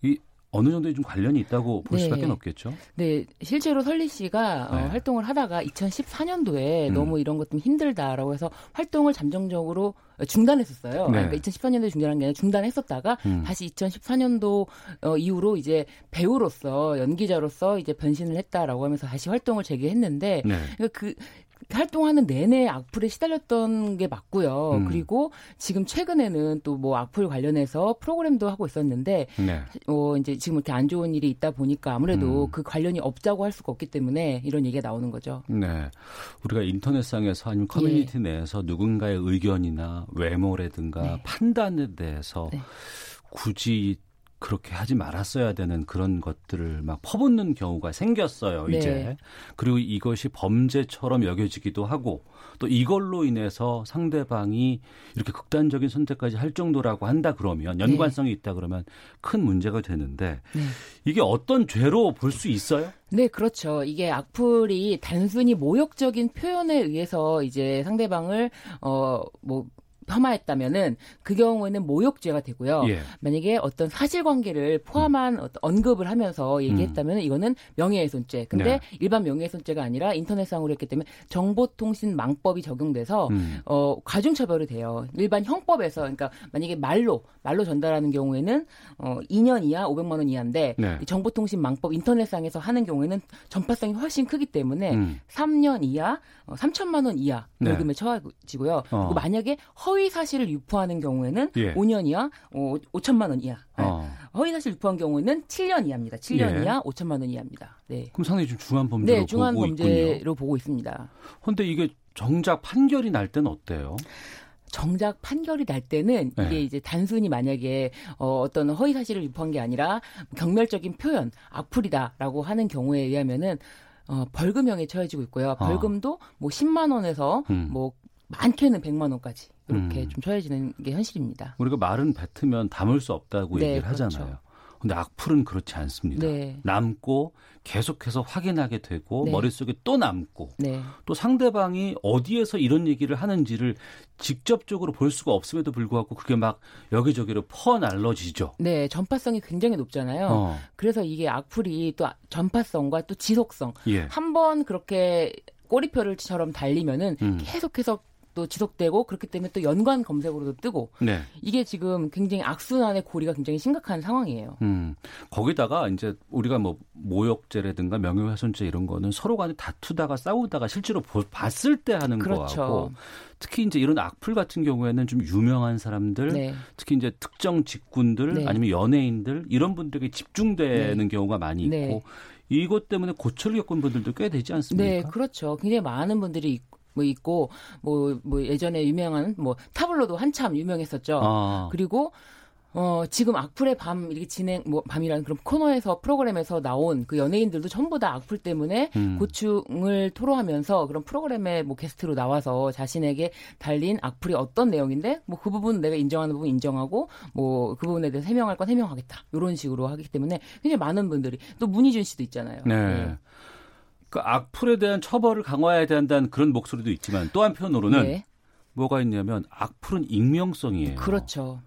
이 어느 정도의 좀 관련이 있다고 볼 네. 수밖에 없겠죠. 네, 실제로 설리 씨가 어, 네. 활동을 하다가 2014년도에 음. 너무 이런 것 때문에 힘들다라고 해서 활동을 잠정적으로 중단했었어요. 네. 그러니까 2014년도에 중단한 게 아니라 중단했었다가 음. 다시 2014년도 어, 이후로 이제 배우로서 연기자로서 이제 변신을 했다라고 하면서 다시 활동을 재개했는데 네. 그러니까 그 활동하는 내내 악플에 시달렸던 게 맞고요. 음. 그리고 지금 최근에는 또 뭐 악플 관련해서 프로그램도 하고 있었는데 네. 어 이제 지금 이렇게 안 좋은 일이 있다 보니까 아무래도 음. 그 관련이 없자고 할 수가 없기 때문에 이런 얘기가 나오는 거죠. 네. 우리가 인터넷상에서 아니면 커뮤니티 내에서 누군가의 의견이나 외모라든가 네. 판단에 대해서 네. 굳이 그렇게 하지 말았어야 되는 그런 것들을 막 퍼붓는 경우가 생겼어요, 네. 이제. 그리고 이것이 범죄처럼 여겨지기도 하고 또 이걸로 인해서 상대방이 이렇게 극단적인 선택까지 할 정도라고 한다 그러면 연관성이 있다 그러면 큰 문제가 되는데 네. 이게 어떤 죄로 볼 수 있어요? 네, 그렇죠. 이게 악플이 단순히 모욕적인 표현에 의해서 이제 상대방을 어 뭐 폄하했다면은 그 경우에는 모욕죄가 되고요. 예. 만약에 어떤 사실관계를 포함한 어떤 언급을 하면서 얘기했다면 이거는 명예훼손죄. 근데 네. 일반 명예훼손죄가 아니라 인터넷상으로 했기 때문에 정보통신망법이 적용돼서 음. 어 가중처벌이 돼요. 일반 형법에서 그러니까 만약에 말로 말로 전달하는 경우에는 어 2년 이하 500만 원 이하인데 네. 이 정보통신망법 인터넷상에서 하는 경우에는 전파성이 훨씬 크기 때문에 음. 3년 이하 어, 3천만 원 이하 네. 벌금에 처해지고요. 어. 만약에 허위 사실을 유포하는 경우에는 예. 5년 이하 어, 5천만 원 이하. 네. 어. 허위 사실 유포한 경우에는 7년 이하입니다. 7년 예. 이하 5천만 원 이하입니다. 네. 그럼 상당히 좀 중한 범죄로 네, 중한 보고 범죄로 있군요. 보고 있습니다. 근데 이게 정작 판결이 날 때는 어때요? 정작 판결이 날 때는 네. 이게 이제 단순히 만약에 어, 어떤 허위 사실을 유포한 게 아니라 경멸적인 표현, 악플이다라고 하는 경우에 의하면은 어, 벌금형에 처해지고 있고요. 아. 벌금도 뭐 10만 원에서 음. 뭐 많게는 100만 원까지 이렇게 음. 좀 처해지는 게 현실입니다. 우리가 말은 뱉으면 담을 수 없다고 네, 얘기를 그렇죠. 하잖아요. 근데 악플은 그렇지 않습니다. 네. 남고 계속해서 확인하게 되고 네. 머릿속에 또 남고 네. 또 상대방이 어디에서 이런 얘기를 하는지를 직접적으로 볼 수가 없음에도 불구하고 그게 막 여기저기로 퍼날러지죠. 네, 전파성이 굉장히 높잖아요. 어. 그래서 이게 악플이 또 전파성과 또 지속성 예. 한번 그렇게 꼬리표를처럼 달리면은 음. 계속해서 또 지속되고 그렇기 때문에 또 연관 검색으로도 뜨고 네. 이게 지금 굉장히 악순환의 고리가 굉장히 심각한 상황이에요. 음, 거기다가 이제 우리가 뭐 모욕죄라든가 명예훼손죄 이런 거는 서로 간에 다투다가 싸우다가 실제로 보- 봤을 때 하는 그렇죠. 거하고 특히 이제 이런 악플 같은 경우에는 좀 유명한 사람들, 네. 특히 이제 특정 직군들 네. 아니면 연예인들 이런 분들에게 집중되는 네. 경우가 많이 있고 네. 이것 때문에 고초를 겪은 분들도 꽤 되지 않습니까? 네, 그렇죠. 굉장히 많은 분들이 있- 뭐 있고 뭐, 뭐 예전에 유명한 뭐 타블로도 한참 유명했었죠. 아. 그리고 어, 지금 악플의 밤 이렇게 진행 뭐 밤이라는 그런 코너에서 프로그램에서 나온 그 연예인들도 전부 다 악플 때문에 음. 고충을 토로하면서 그런 프로그램에 뭐 게스트로 나와서 자신에게 달린 악플이 어떤 내용인데 뭐 그 부분 내가 인정하는 부분 인정하고 뭐 그 부분에 대해서 해명할 건 해명하겠다. 이런 식으로 하기 때문에 굉장히 많은 분들이 또 문희준 씨도 있잖아요. 네. 예. 그 악플에 대한 처벌을 강화해야 된다는 그런 목소리도 있지만 또 한편으로는 네. 뭐가 있냐면 악플은 익명성이에요. 그렇죠.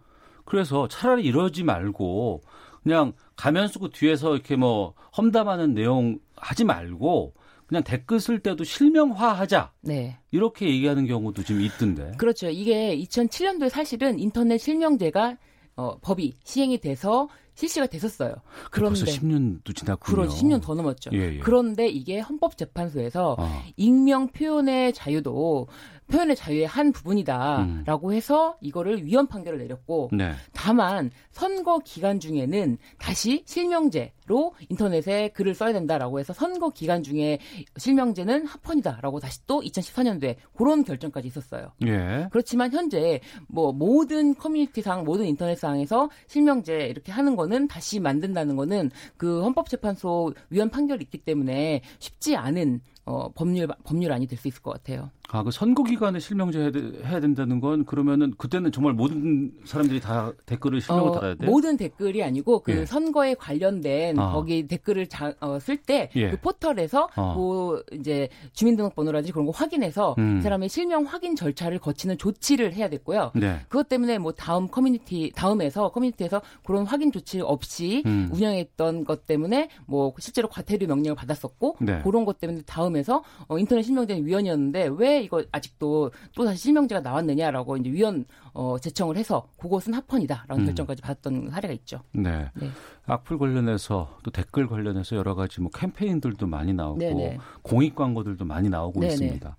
그래서 차라리 이러지 말고 그냥 가면 쓰고 뒤에서 이렇게 뭐 험담하는 내용 하지 말고 그냥 댓글 쓸 때도 실명화하자. 네. 이렇게 얘기하는 경우도 지금 있던데. 그렇죠. 이게 2007년도에 사실은 인터넷 실명제가 어, 법이 시행이 돼서 실시가 됐었어요. 그런데 벌써 10년도 지났군요. 그렇죠. 10년 더 넘었죠. 예, 예. 그런데 이게 헌법재판소에서 어. 익명 표현의 자유도 표현의 자유의 한 부분이다라고 해서 이거를 위헌 판결을 내렸고 네. 다만 선거 기간 중에는 다시 실명제로 인터넷에 글을 써야 된다라고 해서 선거 기간 중에 실명제는 합헌이다라고 다시 또 2014년도에 그런 결정까지 있었어요. 예. 그렇지만 현재 뭐 모든 커뮤니티상 모든 인터넷상에서 실명제 이렇게 하는 거는 다시 만든다는 거는 그 헌법재판소 위헌 판결이 있기 때문에 쉽지 않은 어, 법률 법률안이 될 수 있을 것 같아요. 아, 그 선거 기간에 실명제 해야, 되- 해야 된다는 건 그러면은 그때는 정말 모든 사람들이 다 댓글을 실명을 달아야 돼? 모든 댓글이 아니고 그 예. 선거에 관련된 아. 거기 댓글을 자, 어, 쓸때그 예. 포털에서 아. 그 이제 주민등록번호라든지 그런 거 확인해서 음. 이 사람의 실명 확인 절차를 거치는 조치를 해야 됐고요. 네. 그것 때문에 뭐 다음 커뮤니티 다음에서 커뮤니티에서 그런 확인 조치 없이 음. 운영했던 것 때문에 뭐 실제로 과태료 명령을 받았었고 네. 그런 것 때문에 다음에서 어, 인터넷 실명제는 위헌이었는데 왜 이거 아직도 또 다시 실명제가 나왔느냐라고 이제 위헌 어, 제청을 해서 그것은 합헌이다라는 음. 결정까지 받았던 사례가 있죠. 네. 네. 악플 관련해서 또 댓글 관련해서 여러 가지 뭐 캠페인들도 많이 나오고 네네. 공익 광고들도 많이 나오고 네네. 있습니다.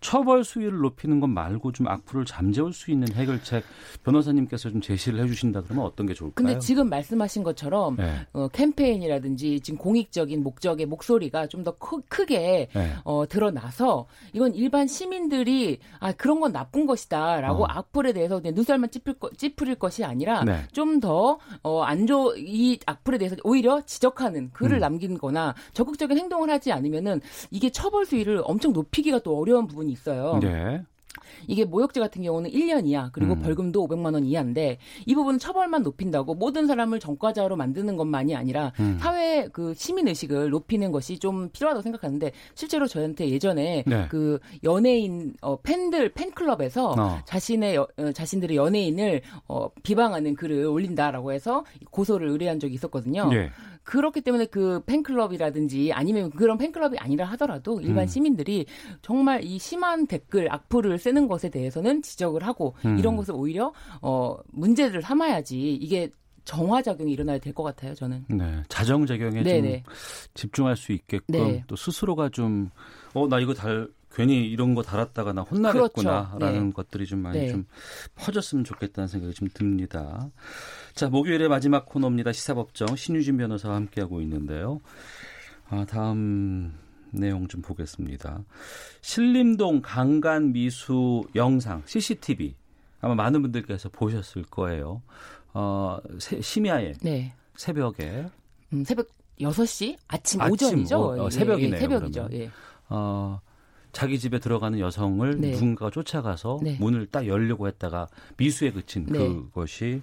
처벌 수위를 높이는 것 말고 좀 악플을 잠재울 수 있는 해결책 변호사님께서 좀 제시를 해주신다 그러면 어떤 게 좋을까요? 근데 지금 말씀하신 것처럼 네. 어, 캠페인이라든지 지금 공익적인 목적의 목소리가 좀 더 크게 네. 어, 드러나서 이건 일반 시 민들이 아 그런 건 나쁜 것이다라고 어. 악플에 대해서 그냥 눈살만 찌푸릴, 거, 찌푸릴 것이 아니라 네. 좀더 어, 안좋 이 악플에 대해서 오히려 지적하는 글을 음. 남긴거나 적극적인 행동을 하지 않으면은 이게 처벌 수위를 엄청 높이기가 또 어려운 부분이 있어요. 네. 이게 모욕죄 같은 경우는 1년 이하 그리고 음. 벌금도 500만 원 이하인데 이 부분은 처벌만 높인다고 모든 사람을 전과자로 만드는 것만이 아니라 음. 사회 그 시민 의식을 높이는 것이 좀 필요하다고 생각하는데 실제로 저한테 예전에 네. 그 연예인 어, 팬들 팬클럽에서 어. 자신의 여- 어, 자신들의 연예인을 어, 비방하는 글을 올린다라고 해서 고소를 의뢰한 적이 있었거든요. 예. 그렇기 때문에 그 팬클럽이라든지 아니면 그런 팬클럽이 아니라 하더라도 일반 음. 시민들이 정말 이 심한 댓글 악플을 쓰는 것에 대해서는 지적을 하고 음. 이런 것을 오히려 어 문제를 삼아야지 이게 정화 작용이 일어나야 될 것 같아요. 저는. 네. 자정 작용에 네네. 좀 집중할 수 있게끔 네. 또 스스로가 좀, 어, 나 이거 달, 괜히 이런 거 달았다가 나 혼나겠구나. 그렇죠. 라는 네. 것들이 좀 많이 네. 좀 퍼졌으면 좋겠다는 생각이 좀 듭니다. 자, 목요일의 마지막 코너입니다. 시사법정 신유진 변호사와 함께하고 있는데요. 아, 다음 내용 좀 보겠습니다. 신림동 강간 미수 영상 CCTV 아마 많은 분들께서 보셨을 거예요. 어, 새- 심야에 네. 새벽에 음, 새벽 6시 아침, 아침, 오전이죠. 어, 어, 예, 새벽이네요, 예, 새벽이죠. 예. 어, 자기 집에 들어가는 여성을 네. 누군가가 쫓아가서 네. 문을 딱 열려고 했다가 미수에 그친 네. 그것이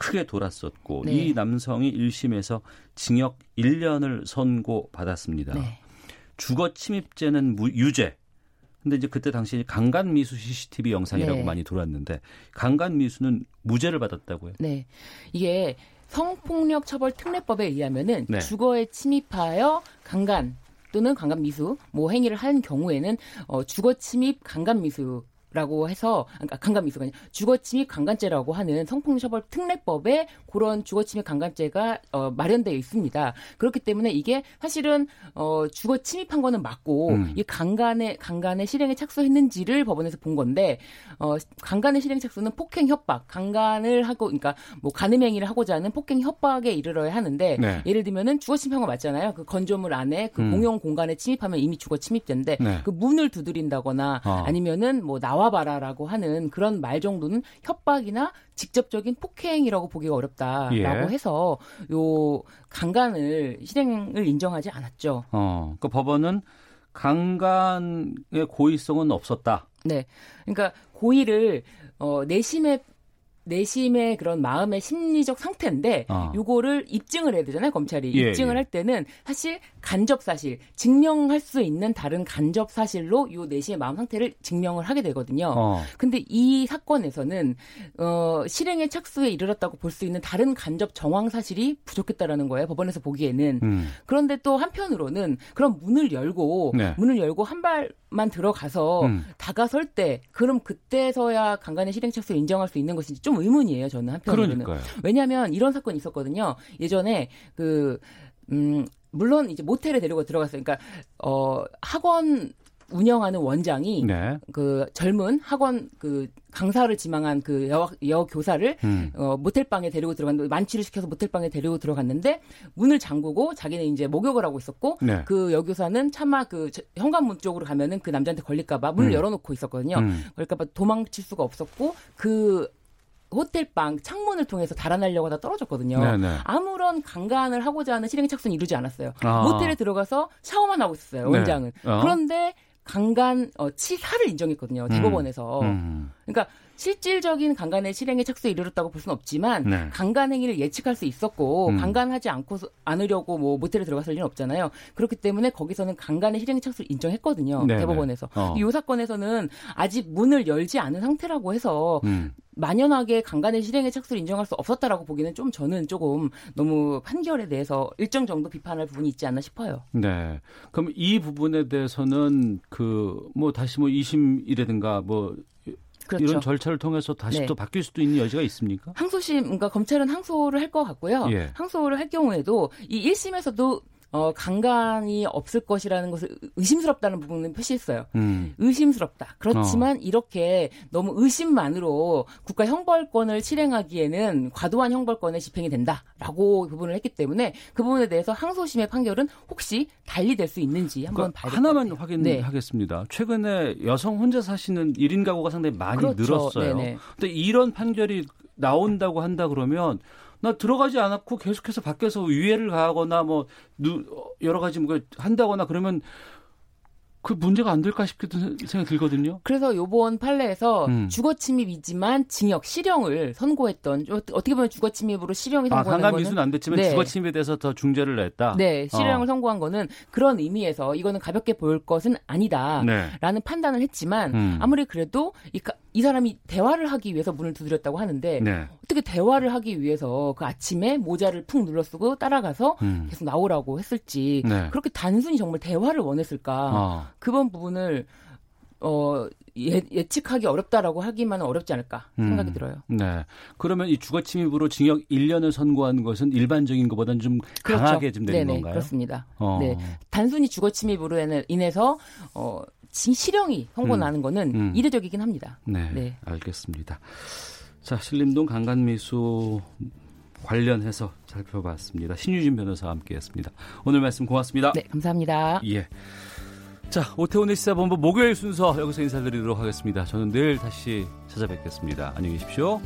크게 돌았었고 네. 이 남성이 1심에서 징역 1년을 선고받았습니다. 네. 주거 침입죄는 무, 유죄. 근데 이제 그때 당시 강간 미수 CCTV 영상이라고 네. 많이 돌았는데 강간 미수는 무죄를 받았다고요. 네. 이게 성폭력 처벌 특례법에 의하면은 네. 주거에 침입하여 강간 또는 강간 미수 뭐 행위를 한 경우에는 어 주거 침입 강간 미수 라고 해서 그러니까 강간 미수가 아니라 주거 침입 강간죄라고 하는 성폭력 처벌 특례법에 그런 주거 침입 강간죄가 어, 마련되어 있습니다. 그렇기 때문에 이게 사실은 어, 주거 침입한 거는 맞고 음. 이 강간의 강간의 실행에 착수했는지를 법원에서 본 건데 어, 강간의 실행 착수는 폭행 협박, 강간을 하고 그러니까 뭐 간음 행위를 하고자 하는 폭행 협박에 이르러야 하는데 네. 예를 들면은 주거 침입한 거 맞잖아요. 그 건조물 안에 그 음. 공용 공간에 침입하면 이미 주거 침입죄인데 네. 그 문을 두드린다거나 아. 아니면은 뭐 나와 봐라라고 하는 그런 말 정도는 협박이나 직접적인 폭행이라고 보기가 어렵다라고 예. 해서 요 강간을 실행을 인정하지 않았죠. 어, 그 법원은 강간의 고의성은 없었다. 네. 그러니까 고의를 어 내심에 내심의 그런 마음의 심리적 상태인데 어. 요거를 입증을 해야 되잖아요 검찰이 예, 입증을 예. 할 때는 사실 간접 사실 증명할 수 있는 다른 간접 사실로 요 내심의 마음 상태를 증명을 하게 되거든요. 어. 근데 이 사건에서는 어 실행의 착수에 이르렀다고 볼 수 있는 다른 간접 정황 사실이 부족했다라는 거예요 법원에서 보기에는 음. 그런데 또 한편으로는 그럼 문을 열고 네. 문을 열고 한 발만 들어가서 음. 다가설 때 그럼 그때서야 강간의 실행 착수를 인정할 수 있는 것인지 좀 의문이에요 저는 한편으로는 그러니까요. 왜냐하면 이런 사건이 있었거든요 예전에 그 음, 물론 이제 모텔에 데리고 들어갔어요 그러니까 어 학원 운영하는 원장이 네. 그 젊은 학원 그 강사를 지망한 그 여, 여 교사를 음. 어, 모텔방에 데리고 들어갔는데 만취를 시켜서 모텔방에 데리고 들어갔는데 문을 잠그고 자기는 이제 목욕을 하고 있었고 네. 그 여교사는 차마 그 저- 현관문 쪽으로 가면은 그 남자한테 걸릴까봐 문을 음. 열어놓고 있었거든요. 음. 그러니까 도망칠 수가 없었고 그 호텔방 창문을 통해서 달아나려고 하다 떨어졌거든요. 네네. 아무런 강간을 하고자 하는 실행 착수는 이루지 않았어요. 아. 모텔에 들어가서 샤워만 하고 있었어요. 네. 원장은. 어. 그런데 강간 어, 치사를 인정했거든요. 대법원에서. 음. 그러니까 실질적인 강간의 실행에 착수에 이르렀다고 볼 수는 없지만 네. 강간 행위를 예측할 수 있었고 음. 강간하지 않고 않으려고 뭐 모텔에 들어갔을 리는 없잖아요. 그렇기 때문에 거기서는 강간의 실행에 착수를 인정했거든요. 네네. 대법원에서. 어. 이 사건에서는 아직 문을 열지 않은 상태라고 해서 음. 만연하게 강간의 실행에 착수를 인정할 수 없었다라고 보기는 좀 저는 조금 너무 판결에 대해서 일정 정도 비판할 부분이 있지 않나 싶어요. 네. 그럼 이 부분에 대해서는 그 뭐 다시 뭐 2심이라든가 뭐 그렇죠. 이런 절차를 통해서 다시 네. 또 바뀔 수도 있는 여지가 있습니까? 항소심, 그러니까 검찰은 항소를 할 것 같고요. 예. 항소를 할 경우에도 이 1심에서도 어, 강간이 없을 것이라는 것을 의심스럽다는 부분은 표시했어요. 음. 의심스럽다. 그렇지만 어. 이렇게 너무 의심만으로 국가 형벌권을 실행하기에는 과도한 형벌권의 집행이 된다라고 부분을 했기 때문에 그 부분에 대해서 항소심의 판결은 혹시 달리 될 수 있는지 한번 그러니까 봐야 하나만. 확인하겠습니다. 최근에 여성 혼자 사시는 1인 가구가 상당히 많이 그렇죠. 늘었어요. 네네. 근데 이런 판결이 나온다고 한다 그러면 나 들어가지 않았고 계속해서 밖에서 위해를 가하거나 뭐 누- 어, 여러 가지 뭐 한다거나 그러면 그 문제가 안 될까 싶기도 생각이 들거든요. 그래서 요번 판례에서 음. 주거 침입이지만 징역 실형을 선고했던 어- 어떻게 보면 주거 침입으로 실형이 아, 선고하는 강간 미수는 안 됐지만 네. 주거 침입에 대해서 더 중죄를 냈다. 네, 실형을 어. 선고한 거는 그런 의미에서 이거는 가볍게 볼 것은 아니다라는 네. 판단을 했지만 음. 아무리 그래도 이, 가- 이 사람이 대화를 하기 위해서 문을 두드렸다고 하는데 네. 어떻게 대화를 하기 위해서 그 아침에 모자를 푹 눌러 쓰고 따라가서 음. 계속 나오라고 했을지 네. 그렇게 단순히 정말 대화를 원했을까 어. 그번 부분을 어 예, 예측하기 어렵다라고 하기만은 어렵지 않을까 생각이 음. 들어요. 네. 그러면 이 주거 침입으로 징역 1년을 선고한 것은 일반적인 것보다는 좀 그렇죠. 강하게 좀 되는 네네, 건가요? 그렇습니다. 어. 네. 단순히 주거 침입으로 인해- 인해서 어, 지- 실형이 선고나는 거는 음. 이례적이긴 합니다. 네, 네. 알겠습니다. 자, 신림동 강간미수 관련해서 살펴봤습니다. 신유진 변호사와 함께했습니다. 오늘 말씀 고맙습니다. 네, 감사합니다. 예. 자, 오태훈의 시사본부 목요일 순서 여기서 인사드리도록 하겠습니다. 저는 내일 다시 찾아뵙겠습니다. 안녕히 계십시오.